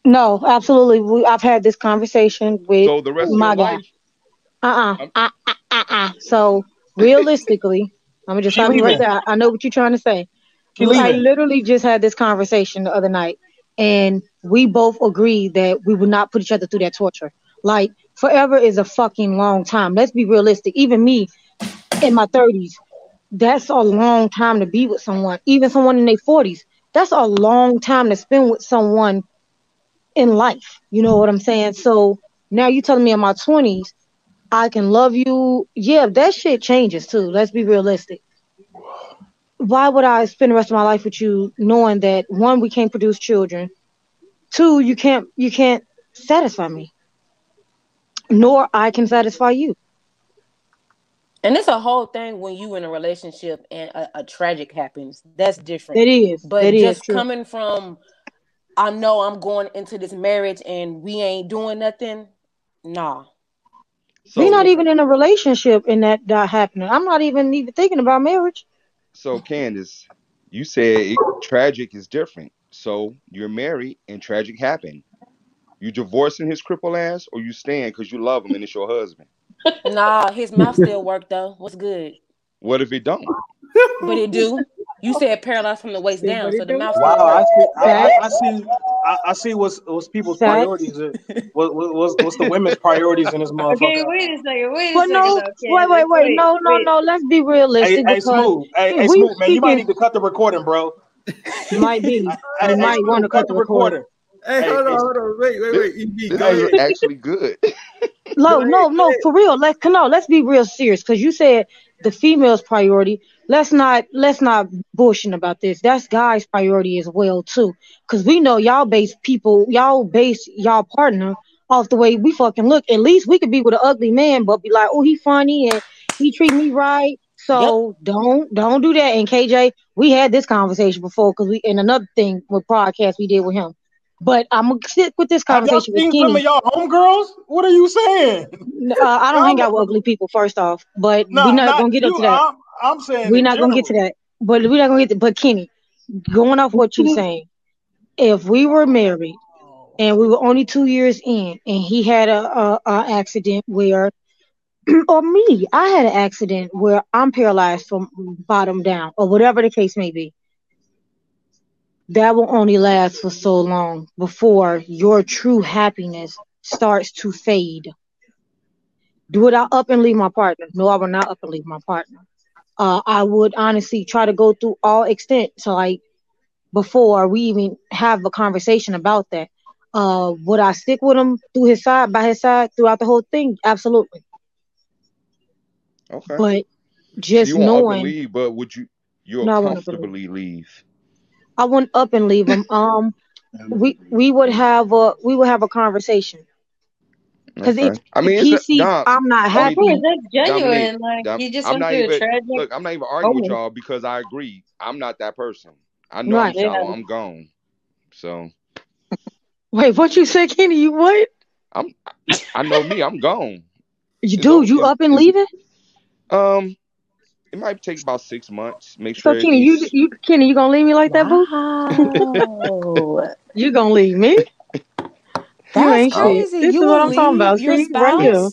No, absolutely. We, I've had this conversation with So the rest of my your guy. life, Uh-uh. I'm, Uh, uh, uh, uh. So realistically, I'm gonna just she stop you right leaving. there. I, I know what you're trying to say. She I leaving. literally just had this conversation the other night, and we both agreed that we would not put each other through that torture. Like forever is a fucking long time. Let's be realistic. Even me in my 30s, that's a long time to be with someone. Even someone in their 40s, that's a long time to spend with someone in life. You know what I'm saying? So now you telling me in my 20s, I can love you. Yeah, that shit changes too. Let's be realistic. Why would I spend the rest of my life with you knowing that one, we can't produce children, two, you can't you can't satisfy me, nor I can satisfy you. And it's a whole thing when you in a relationship and a, a tragic happens. That's different. It is, But that is just true. coming from I know I'm going into this marriage and we ain't doing nothing. Nah. We're not even in a relationship and that that happening. I'm not even even thinking about marriage. so Candace, you said it, tragic is different. So you're married and tragic happened. You divorcing his cripple ass, or you staying because you love him and it's your husband? Nah, his mouth still work though. What's good? What if it don't? But it do. You said paralyzed from the waist down, so the do. mouth still Wow, I see. I, I, I see. I, I see what's what's people's facts. priorities. Are, what, what, what's what's the women's priorities in this motherfucker? Okay, wait a second. Wait a But second, no, though, wait, wait, wait. Wait, No, no, wait. no. Let's be realistic hey, because smooth. Hey, hey, smooth, man. You might need to cut the recording, bro. Might be, Hey, you hey, might want to cut cut the recorder. recording. recording. Hey, Hey, hold on, hold on. Wait, wait, wait. EB, This go ahead. is actually good. No, no, no, for real. Let's no, let's be real serious because you said the female's priority. Let's not let's not bullshit about this. That's guys' priority as well too. Cause we know y'all base people, y'all base y'all partner off the way we fucking look. At least we could be with an ugly man, but be like, oh, he funny and he treat me right. So don't don't do that. And KJ, we had this conversation before because we and another thing with podcast we did with him. But I'm gonna stick with this Have y'all conversation with seen Kenny. some of y'all homegirls? What are you saying? Uh, I don't hang out with ugly people, first off, but No, we're not, not gonna get up to that. I'm, I'm saying We're in not gonna get to that. But we're not gonna get to. But Kenny, going off what you're saying, if we were married and we were only two years in, and he had a, a, a accident where, or me, I had an accident where I'm paralyzed from bottom down, or whatever the case may be. That will only last for so long before your true happiness starts to fade. Do it I up and leave my partner? No, I will not up and leave my partner. Uh, I would honestly try to go through all extent to like before we even have a conversation about that. Uh, would I stick with him through his side, by his side, throughout the whole thing? Absolutely. Okay. But just you won't up and knowing, leave, but would you? You'll No, I won't up and comfortably leave. I wouldn't up and leave him. Um, we we would have a we would have a conversation because Okay. if, I mean, if he a- sees Dom, I'm not I mean, happy, course, that's genuine. Dominique, Like Dom- he just I'm went not through a even tragic. look. I'm not even arguing with y'all because I agree. I'm not that person. I know Right. I'm. Yeah. I'm gone. So wait, what you said, Kenny? You what? I'm. I know me. I'm gone. You do? You up and leaving? Um, it might take about six months. Make sure. So. Kenny, you it's- you Kenny, you gonna leave me like that, boo? Wow. You gonna leave me? you That's ain't crazy. This you is what I'm talking about. your See, right here.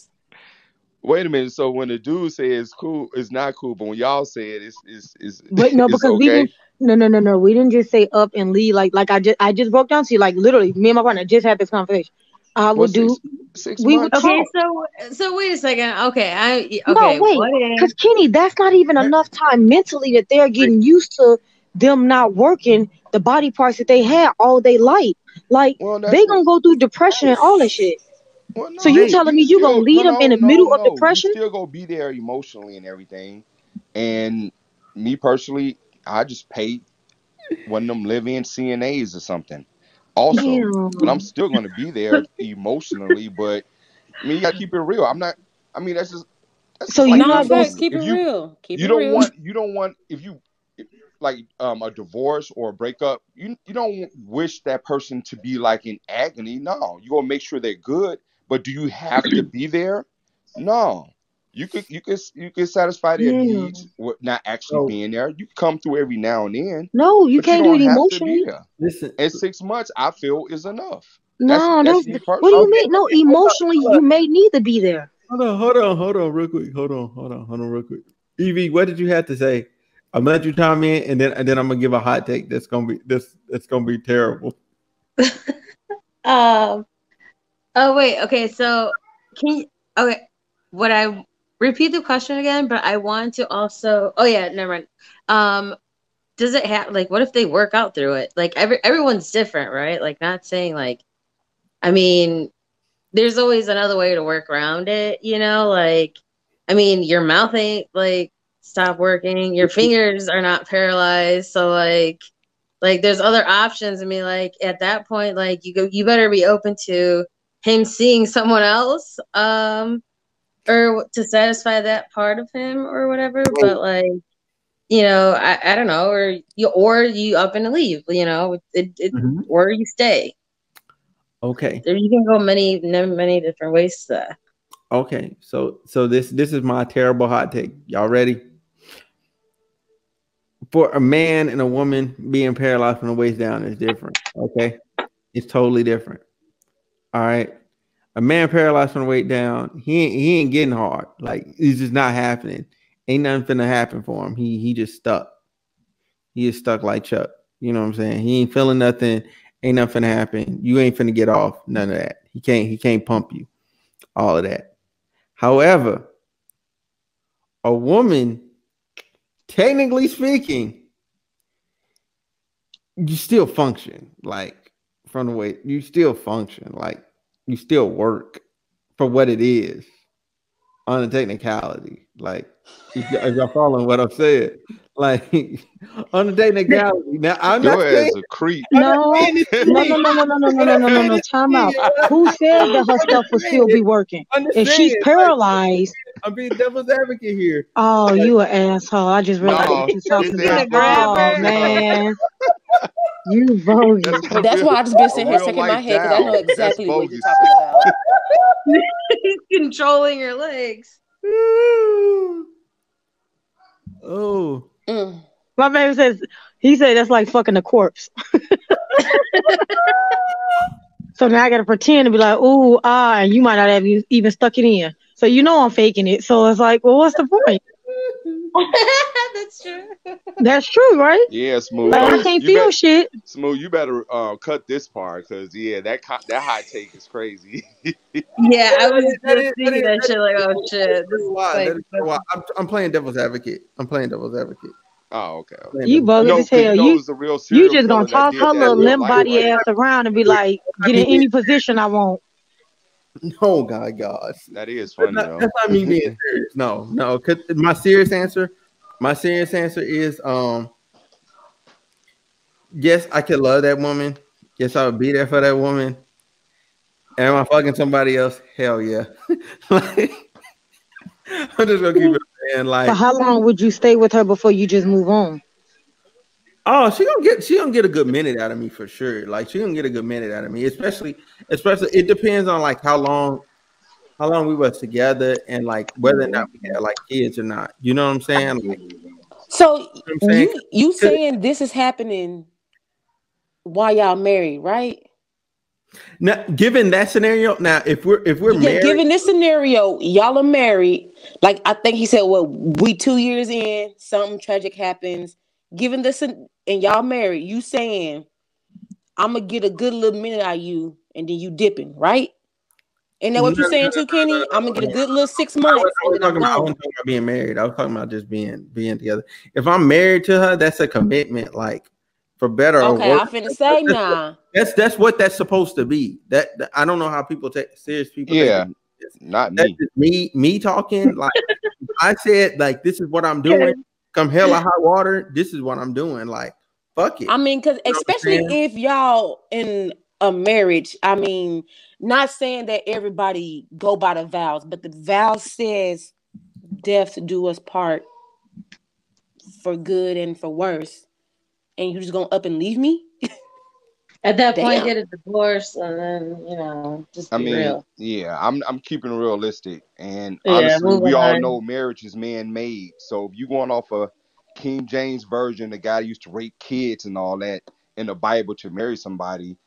Wait a minute. So when the dude says cool, it's not cool. But when y'all say it, it's it's it's, But no, it's because we didn't. No, no, no, no. We didn't just say up and leave. Like, like I just, I just broke down to you. Like, literally, me and my partner just had this conversation. I Well, would do. six, six we would months. Okay, talk. so so wait a second. Okay, I No, okay. wait, because if Kenny, that's not even enough time mentally that they're getting used to them not working the body parts that they had all day life. Like, Well, they what- gonna go through depression and all that shit. Well, no, So you telling me you gonna lead them in the middle of depression? You still gonna be there emotionally and everything. And me personally, I just paid one of them live-in CNAs or something. Also, Damn. but I'm still gonna be there emotionally. But I mean, you gotta keep it real. I'm not. I mean, that's just. That's So you like No, not facts. Keep it you, real. Keep you it don't real. want. You don't want if you if, like um a divorce or a breakup. You you don't wish that person to be like in agony. No, you gonna make sure they're good. But do you have to be there? No. You could you could you could satisfy their Yeah. needs with not actually So- being there. You can come through every now and then, No, you but can't you do don't it emotionally. be there. Listen, And six months, I feel, is enough. No, that's that's, me what do you mean? No, emotionally, you may need to be there. hold on, hold on, hold on, real quick. Hold on, hold on, hold on, real quick. Evie, what did you have to say? I'm gonna let you chime in, and then and then I'm gonna give a hot take. That's gonna be this. That's gonna be terrible. Um. Oh wait. Okay. So can you? Okay. What I repeat the question again? But I want to also. Oh yeah. Never mind. Um. Does it have like? What if they work out through it? Like every everyone's different, right? Like not saying like. I mean, there's always another way to work around it. You know, like. I mean, your mouth ain't like stop working. Your fingers are not paralyzed. So like like there's other options. I mean, like at that point, like you go, you better be open to him seeing someone else, um, or to satisfy that part of him or whatever. But like, you know, I, I don't know, or you or you up and leave, you know, it, it Mhm. or you stay. Okay, There you can go many many different ways to that. okay. So so this this is my terrible hot take. Y'all ready? For a man and a woman being paralyzed from the waist down is different. Okay, it's totally different. All right. A man paralyzed from the waist down, he ain't, he ain't getting hard. Like it's just not happening. Ain't nothing finna happen for him. He he just stuck. He is stuck like Chuck. You know what I'm saying? He ain't feeling nothing. Ain't nothing finna happen. You ain't finna get off. None of that. He can't. He can't pump you. All of that. However, a woman, technically speaking, you still function. Like from the way you still function, like you still work for what it is on the technicality. Like if, y- if y'all following what I'm saying, like on the technicality. Now I'm not Your saying ass a creep. No, no, no, no, no, no, no, no, no, no, no, no. Time out. Who said that her stuff will still be working? If she's paralyzed, I'm being devil's advocate here. oh, you an asshole. I just realized No, what you're talking about. that Oh man, you bogus. a That's why I just been sitting here shaking my head because I know exactly what you're talking about. He's controlling your legs. Oh, Mm. My baby says he said that's like fucking a corpse. so now I gotta pretend to be like, ooh, ah, and you might not have even stuck it in. So you know I'm faking it. So it's like, well, what's the point? That's true. That's true, right? Yeah, smooth. Like I You- can't you feel bet- shit. Smooth, you better uh, cut this part because yeah, that co- that hot take is crazy. Yeah, I was That is- that thinking that that shit like, oh shit. This is why. like, why. I'm, I'm playing devil's advocate. I'm playing devil's advocate. oh, okay. okay. You devil's- bogus No, as 'cause hell. You it's real you just gonna toss did her little in real limp body ass around and be like, get in any position I want. Oh God, God. That is That's funny not, though. that's not me being serious. No, no. 'cause my serious answer, my serious answer is, um, yes, I could love that woman. Yes, I would be there for that woman. Am I fucking somebody else? Hell yeah. like, I'm just gonna keep it saying, like, But how long would you stay with her before you just move on? Oh, she gonna get she gonna get a good minute out of me for sure. Like she gonna get a good minute out of me, especially especially it depends on like how long how long we was together and like whether or not we had like kids or not. You know what I'm saying? Like, So what I'm saying? you you saying this is happening while y'all married, right? now, given that scenario, now if we're if we're yeah, married, given this scenario, y'all are married. Like I think he said, well, we two years in, something tragic happens. Given this, and y'all married, you saying, I'm gonna get a good little minute out of you, and then you dipping, right? And that what you're saying no, too, Kenny? no, no, I'm gonna get a good little six months, I was and then I'm talking about I wasn't talking about being married. I was talking about just being being together. If I'm married to her, that's a commitment, like for better or Okay, I worse. finna say now. That's that's what that's supposed to be. That, that- I don't know how people take serious people. Yeah, it. not that's me. just me me talking like I said like this is what I'm doing come hell or high water this is what I'm doing like fuck it I mean, because know what I'm especially if y'all in a marriage, I mean, not saying that everybody go by the vows, but the vow says death do us part for good and for worse. And you just gonna up and leave me? At that point, get a divorce and then you know just I be mean, real. yeah, I'm I'm keeping it realistic, and Yeah, honestly, move we all on. know marriage is man made. So if you going off a King James version, the guy used to rape kids and all that in the Bible to marry somebody,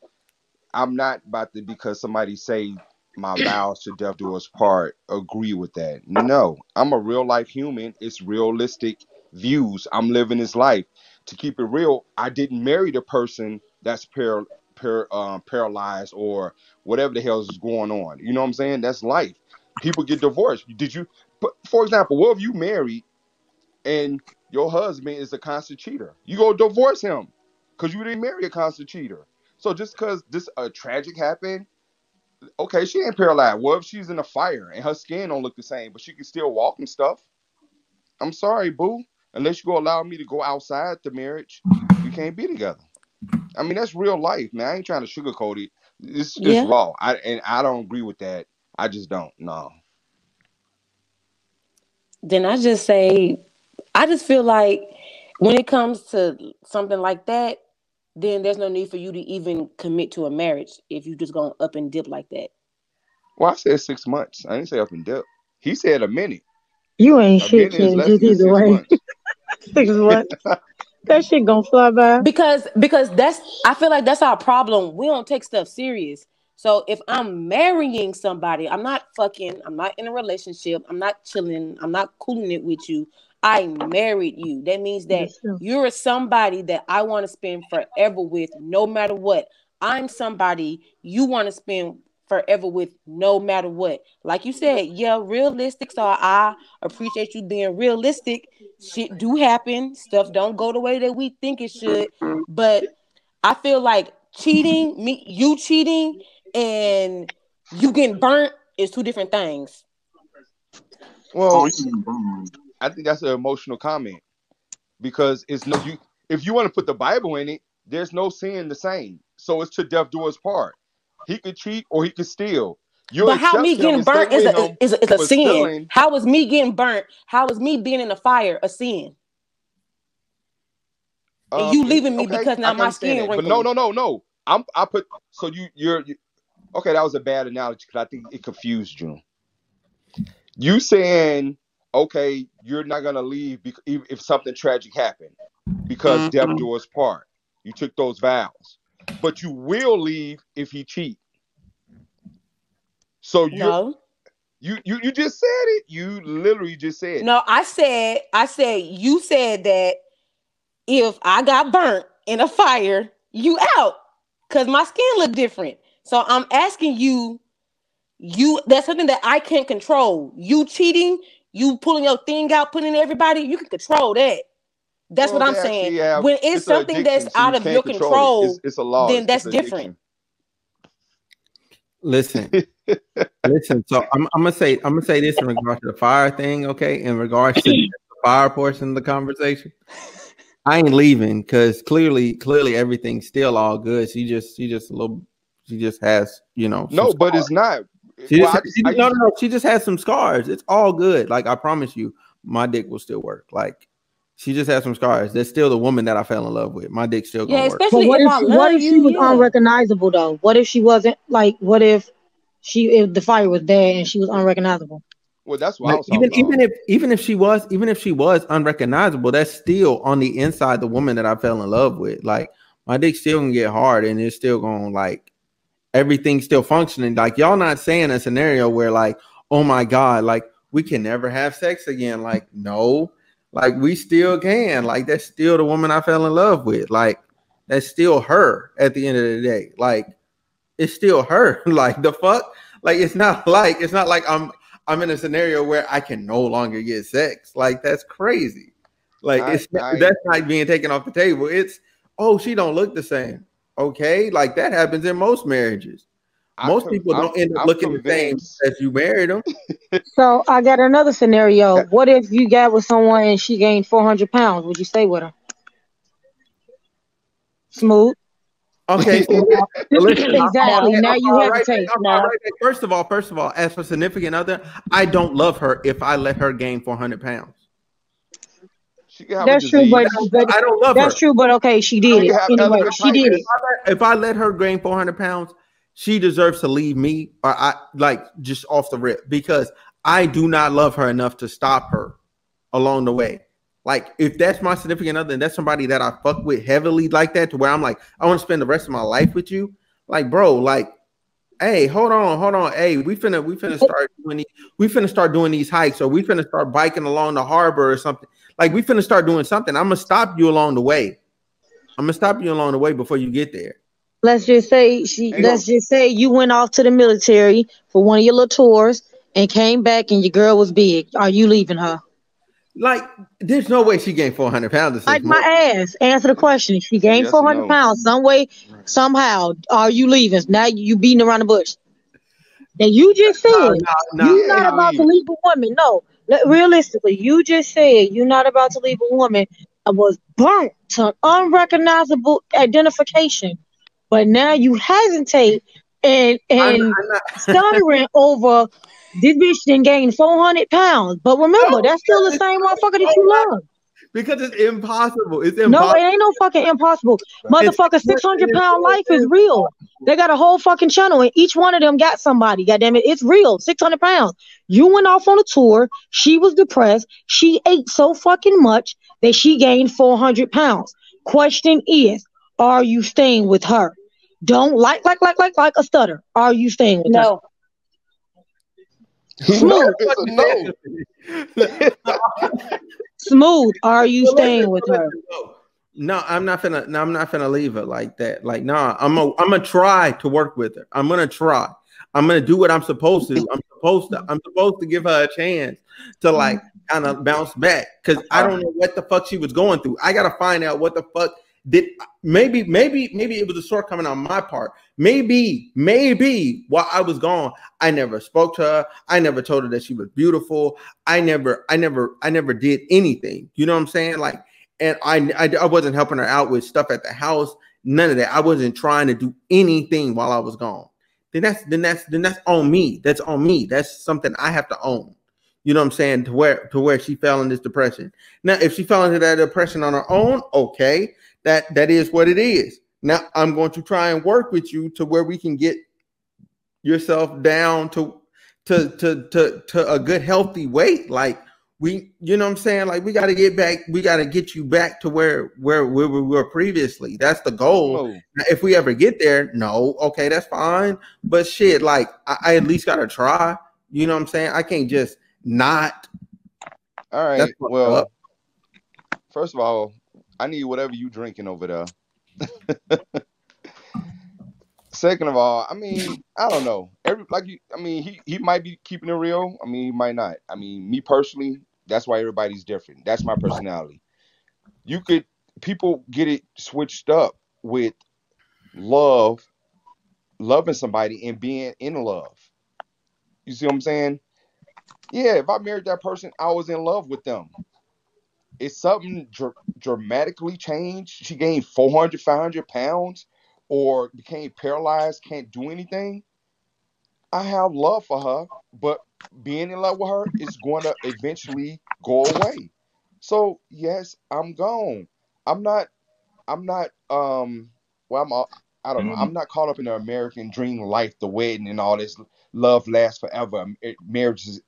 I'm not about to because somebody say my vows to death do us part agree with that. No, I'm a real life human. It's realistic views. I'm living this life. To keep it real, I didn't marry the person that's par- par- um, paralyzed or whatever the hell is going on. You know what I'm saying? That's life. People get divorced. Did you, but for example, what if you married and your husband is a constant cheater? You go divorce him because you didn't marry a constant cheater. So just because this uh, tragic happened, okay, she ain't paralyzed. What if she's in a fire and her skin don't look the same, but she can still walk and stuff? I'm sorry, boo. Unless you go allow me to go outside the marriage, we can't be together. I mean, that's real life, man. I ain't trying to sugarcoat it. It's just Yeah. raw. I and I don't agree with that. I just don't. No. Then I just say, I just feel like when it comes to something like that, then there's no need for you to even commit to a marriage if you just gonna up and dip like that. Well, I said six months. I didn't say up and dip. He said a minute. You ain't A shit, minute is Ken. less Just than either six way. months. Six what? That shit gonna fly by. because because that's I feel like that's our problem. We don't take stuff serious. So if I'm marrying somebody, I'm not fucking, I'm not in a relationship, I'm not chilling, I'm not cooling it with you. I married you. That means that you're somebody that I want to spend forever with, no matter what. I'm somebody you want to spend forever with, no matter what. Like you said, yeah, realistic. So I appreciate you being realistic. Shit do happen. Stuff don't go the way that we think it should. But I feel like cheating, me you cheating, and you getting burnt is two different things. Well, oh, I think that's an emotional comment because it's no you. If you want to put the Bible in it, there's no sin the same. So it's to death do his part. He could cheat or he could steal. You but how me getting burnt is a, is a, is a sin. stealing. How is me getting burnt? How is me being in the fire a sin? And Um, you leaving me okay, because now my skin. But no, no, no, no. I'm I put so you you're you, okay. That was a bad analogy because I think it confused you. You saying okay, you're not gonna leave bec- if if something tragic happened because death do us part. You took those vows, but you will leave if he cheat. So you No, you you you just said it. You literally just said it. no. I said, I said, you said that if I got burnt in a fire, you out because my skin look different. So I'm asking you, you that's something that I can't control. You cheating, you pulling your thing out, putting everybody, you can control that. That's Well, what I'm they saying. actually have- when it's, an something that's so out you of your control it. It's, it's a law. then that's different. Listen, listen. So I'm, I'm gonna say I'm gonna say this in regards to the fire thing. Okay, in regards to the fire portion of the conversation, I ain't leaving because clearly, clearly everything's still all good. She just, she just a little, she just has, you know. some No, but scars. it's not. She Well, just, I she- I no, no, no. She just has some scars. It's all good. Like I promise you, my dick will still work. Like she just has some scars. That's still the woman that I fell in love with. My dick still gonna Yeah, work. especially But what if, if I she, love what if you. she was yeah. unrecognizable though? What if she wasn't like? What if she if the fire was bad and she was unrecognizable? Well, that's why Like, even about. even if even if she was even if she was unrecognizable, that's still on the inside the woman that I fell in love with. Like my dick still gonna get hard and it's still gonna like everything's still functioning. Like y'all not saying a scenario where like, oh my god, like we can never have sex again. Like, no, like we still can. Like that's still the woman I fell in love with. Like that's still her at the end of the day. Like it's still her. like the fuck? Like it's not like it's not like I'm I'm in a scenario where I can no longer get sex. Like that's crazy. Like I- it's I- that's not being taken off the table. It's oh she don't look the same. Okay, like that happens in most marriages. I most con- people I'm- don't end up I'm looking the same convinced- as you married them. So I got another scenario. What if you got with someone and she gained four hundred pounds? Would you stay with her? Smooth. Okay, so listen, Exactly. I'll- Now you I'll write hesitate. that- I'll write that. First of all, first of all, as for significant other, I don't love her if I let her gain 400 pounds. She can have That's true, but, but I don't love that's her. true. But okay, she did it anyway. She did it. If I let her gain 400 pounds, she deserves to leave me or I like just off the rip because I do not love her enough to stop her along the way. Like if that's my significant other and that's somebody that I fuck with heavily like that to where I'm like, I want to spend the rest of my life with you. Like, bro, like, hey, hold on, hold on. Hey, we finna we finna start doing these, we finna start doing these hikes or we finna start biking along the harbor or something. Like we finna start doing something. I'm gonna stop you along the way. I'm gonna stop you along the way before you get there. Let's just say she. Ain't let's just say you went off to the military for one of your little tours and came back and your girl was big. Are you leaving her? Like, there's no way she gained 400 pounds. Like my months. ass. Answer the question. She gained Yes 400 no? pounds some way, somehow. Are you leaving? Now you beating around the bush. Now you just said No, no, no. you're not Yeah, about to leave. leave a woman. No, le- realistically, you just said you're not about to leave a woman that was burnt to unrecognizable identification, but now you hesitate and I'm, and I'm stuttering over this bitch didn't gain 400 pounds. But remember, No, that's still the same motherfucker that you love. because it's impossible. It's No, impossible. it ain't no fucking impossible. Motherfucker, 600 pound life is real. They got a whole fucking channel, and each one of them got somebody. Goddamn it, it's real. 600 pounds. You went off on a tour. She was depressed. She ate so fucking much that she gained 400 pounds. Question is, are you staying with her? Don't like, like, like, like, like a stutter. Are you staying with her? No. Smooth, It's a no. smooth. Are you staying with her? no. No, I'm not gonna. No, I'm not gonna leave her like that. Like, nah, I'm a, I'm gonna try to work with her. I'm gonna try. I'm gonna do what I'm supposed to. I'm supposed to. I'm supposed to give her a chance to like mm-hmm. kind of bounce back because I don't uh-huh. know what the fuck she was going through. I gotta find out what the fuck did maybe maybe maybe it was a shortcoming on my part. Maybe maybe while I was gone, I never spoke to her. I never told her that she was beautiful. I never I never I never did anything. You know what I'm saying? Like, and I I, I wasn't helping her out with stuff at the house. None of that. I wasn't trying to do anything while I was gone. Then that's then that's then that's on me. That's on me. That's something I have to own. You know what I'm saying? To where to where she fell in this depression. Now, if she fell into that depression on her own, okay, that that is what it is. Now I'm going to try and work with you to where we can get yourself down to to to to, to a good healthy weight. Like we, you know what I'm saying? Like we got to get back, we got to get you back to where, where where we were previously. That's the goal. Oh. Now, if we ever get there, no, okay, that's fine. But shit, like I, I at least gotta try. You know what I'm saying? I can't just not. All right. Well, up. first of all, I need whatever you drinking over there. Second of all, I mean, I don't know. Every like you, I mean, he he might be keeping it real. I mean, he might not. I mean, me personally, that's why everybody's different. That's my personality. You could people get it switched up with love, loving somebody and being in love. You see what I'm saying? Yeah, if I married that person, I was in love with them. It's something dr- dramatically changed. She gained 400, 500 pounds or became paralyzed, can't do anything. I have love for her, but being in love with her is going to eventually go away. So yes, I'm gone. I'm not. I'm not. Um. Well, I'm. all- I don't know. I'm not caught up in the American dream life, the wedding and all this. Love lasts forever. It, marriage is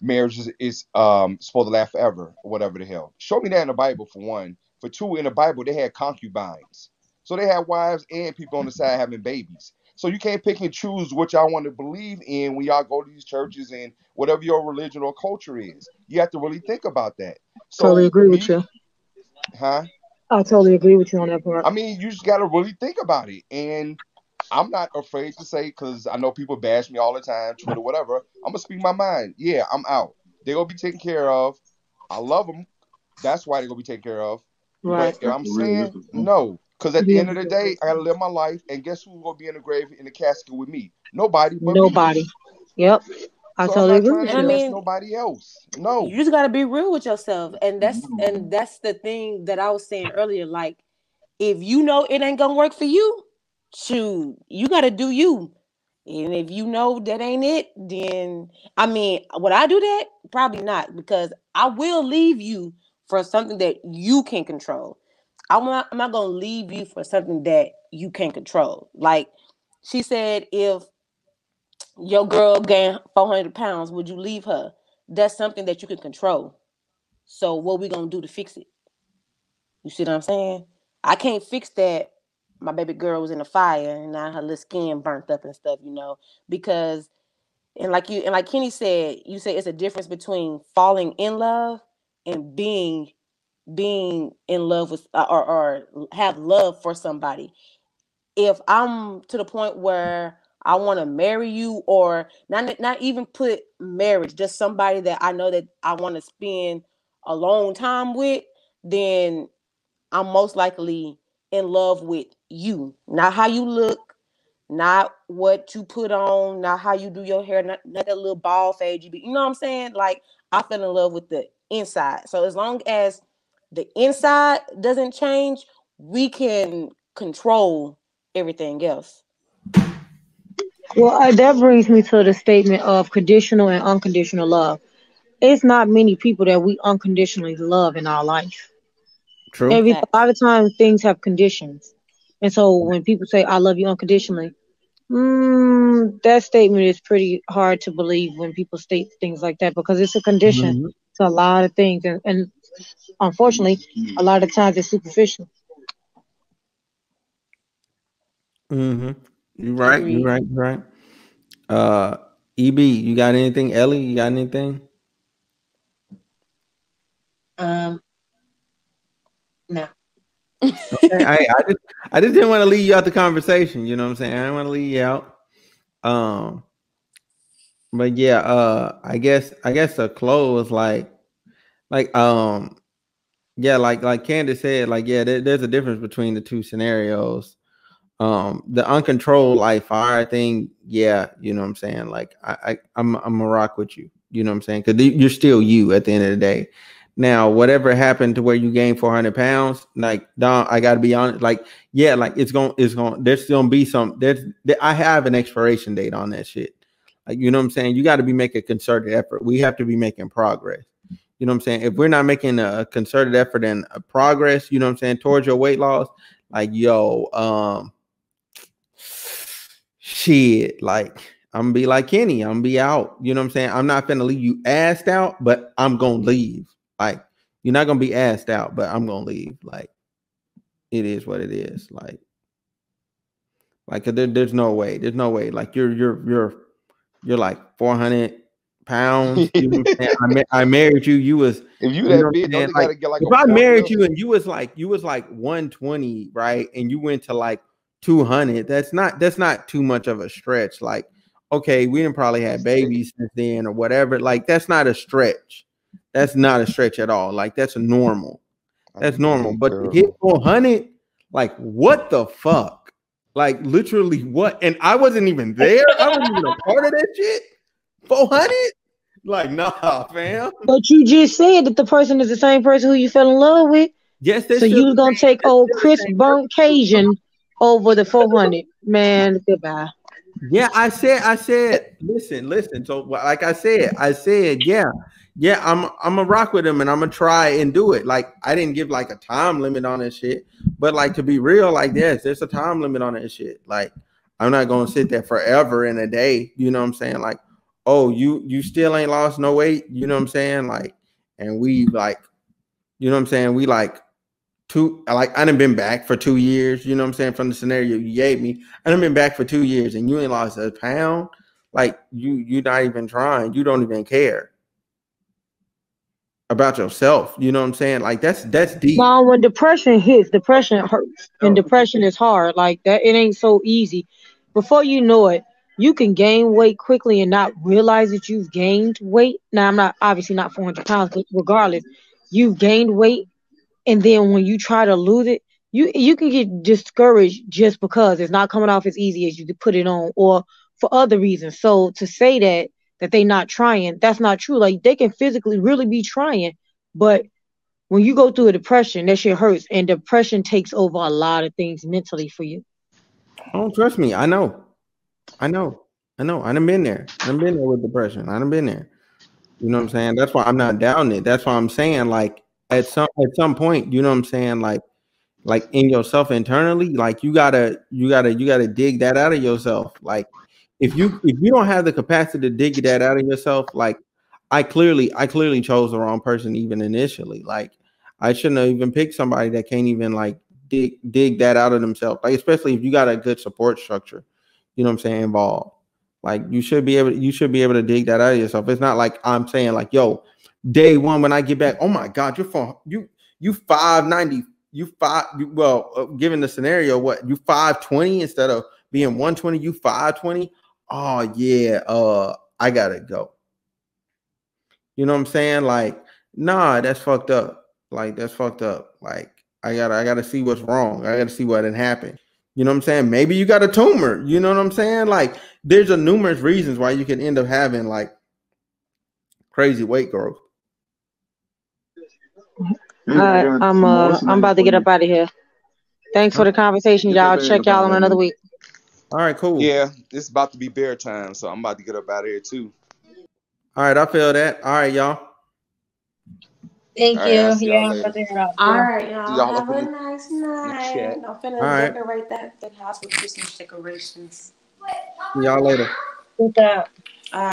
marriage is, is um supposed to last forever, or whatever the hell. Show me that in the Bible for one. For two, in the Bible they had concubines, so they had wives and people on the side having babies. So you can't pick and choose what y'all want to believe in when y'all go to these churches and whatever your religion or culture is. You have to really think about that. So Totally agree with you. Huh? I totally agree with you on that part. I mean, you just got to really think about it. And I'm not afraid to say, because I know people bash me all the time, Twitter, whatever. I'm going to speak my mind. Yeah, I'm out. They're going to be taken care of. I love them. That's why they're going to be taken care of. Right. But if I'm saying no, because at the end of the day, I got to live my life. And guess who's going to be in the grave in the casket with me? Nobody but me. Nobody. Yep. I So totally I'm not agree with to I you. mean- nobody else. No. You just gotta be real with yourself. And that's and that's the thing that I was saying earlier. Like, if you know it ain't gonna work for you, shoot, you gotta do you. And if you know that ain't it, then I mean, would I do that? Probably not, because I will leave you for something that you can control. I'm not, I'm not gonna leave you for something that you can't control. Like she said, if your girl gained 400 pounds, would you leave her? That's something that you can control. So what we gonna do to fix it? You see what I'm saying? I can't fix that. My baby girl was in a fire and now her little skin burnt up and stuff, you know, because and like you and like Kenny said, you say it's a difference between falling in love and being being in love with uh, or, or have love for somebody. If I'm to the point where I want to marry you or not not even put marriage, just somebody that I know that I want to spend a long time with, then I'm most likely in love with you. Not how you look, not what you put on, not how you do your hair, not, not that little ball fade you be. You know what I'm saying? Like I fell in love with the inside. So as long as the inside doesn't change, we can control everything else. Well, uh, that brings me to the statement of conditional and unconditional love. It's not many people that we unconditionally love in our life. True. Every a lot of times things have conditions, and so when people say "I love you unconditionally," mm, that statement is pretty hard to believe when people state things like that because it's a condition Mhm. to a lot of things, and, and unfortunately, a lot of times it's superficial. Mm-hmm. You're right. You're right. You're right. Uh, EB, you got anything? Ellie, you got anything? Um, no. I, I just I just didn't want to leave you out the conversation. You know what I'm saying? I didn't want to leave you out. Um, but yeah, uh, I guess I guess the close like like um yeah, like like Candace said, like yeah, there, there's a difference between the two scenarios. Um, the uncontrolled like fire thing, yeah, you know what I'm saying. Like I, I I'm I'm a rock with you. You know what I'm saying? Because you're still you at the end of the day. Now, whatever happened to where you gained 400 pounds, like Don, I got to be honest. Like, yeah, like it's to, it's. To, there's gonna be some. There's, there, I have an expiration date on that shit. Like, you know what I'm saying? You got to be making a concerted effort. We have to be making progress. You know what I'm saying? If we're not making a concerted effort and a progress, you know what I'm saying, towards your weight loss, like yo, um, shit, like I'm gonna be like Kenny, I'm gonna be out. You know what I'm saying? I'm not gonna leave you asked out, but I'm gonna leave. Like you're not gonna be asked out, but I'm gonna leave. Like it is what it is. Like, like there, there's no way. There's no way. Like you're you're you're you're like 400 pounds. You I, I, married you. You was if you that big, like, like if I married you and you was like you was like 120, right? And you went to like 200. That's not that's not too much of a stretch. Like, okay, we didn't probably have babies since then or whatever. Like, that's not a stretch. That's not a stretch at all. Like, that's normal. That's normal. But to hit 400, like, what the fuck? Like, literally, what? And I wasn't even there. I wasn't even a part of that shit. 400? Like, nah, fam. But you just said that the person is the same person who you fell in love with. Yes, so you was gonna take old Chris Burnt Cajun over the 400. Man, goodbye. Yeah, I said, I said, listen, listen. So, like I said, I said, yeah, yeah, I'm, I'm gonna rock with him and I'm gonna try and do it. Like, I didn't give like a time limit on this shit, but like to be real, like, yes, there's a time limit on this shit. Like, I'm not gonna sit there forever in a day. You know what I'm saying? Like, oh, you, you still ain't lost no weight. You know what I'm saying? Like, and we like, you know what I'm saying? We like two like I done been back for two years, you know what I'm saying, from the scenario you gave me. I done been back for two years and you ain't lost a pound. Like you you're not even trying, you don't even care about yourself. You know what I'm saying? Like that's that's deep. Mom, when depression hits, depression hurts. And oh. depression is hard. Like that it ain't so easy. Before you know it, you can gain weight quickly and not realize that you've gained weight. Now I'm not obviously not 400 pounds, but regardless, you've gained weight and then when you try to lose it, you you can get discouraged just because it's not coming off as easy as you put it on, or for other reasons. So to say that that they're not trying, that's not true. Like they can physically really be trying, but when you go through a depression, that shit hurts, and depression takes over a lot of things mentally for you. Oh, trust me, I know, I know, I know. I done been there. I done been there with depression. I done been there. You know what I'm saying? That's why I'm not down it. That's why I'm saying like at some at some point, you know what I'm saying? Like, like in yourself internally, like you gotta you gotta you gotta dig that out of yourself. Like, if you if you don't have the capacity to dig that out of yourself, like I clearly I clearly chose the wrong person even initially. Like, I shouldn't have even picked somebody that can't even like dig dig that out of themselves. Like, especially if you got a good support structure, you know what I'm saying, involved. Like you should be able you should be able to dig that out of yourself. It's not like I'm saying like, yo, day one when I get back. Oh my God, you're from you you five ninety. You five well, uh, given the scenario, what you five twenty instead of being one twenty, you five twenty. Oh yeah, uh, I gotta go. You know what I'm saying? Like, nah, that's fucked up. Like that's fucked up. Like I gotta I gotta see what's wrong. I gotta see what had happened. You know what I'm saying? Maybe you got a tumor. You know what I'm saying? Like there's a numerous reasons why you can end up having like crazy weight growth. Uh, I'm uh, I'm about to get up out of here. Thanks for the conversation, y'all. Check y'all in another week. All right, cool. Yeah, it's about to be bear time, so I'm about to get up out of here too. All right, I feel that. All right, y'all. Thank you. Yeah, I'm about to. All right, y'all. y'all have a nice night. I'm finna All right. decorate that, that house with Christmas decorations. See y'all later. Good job.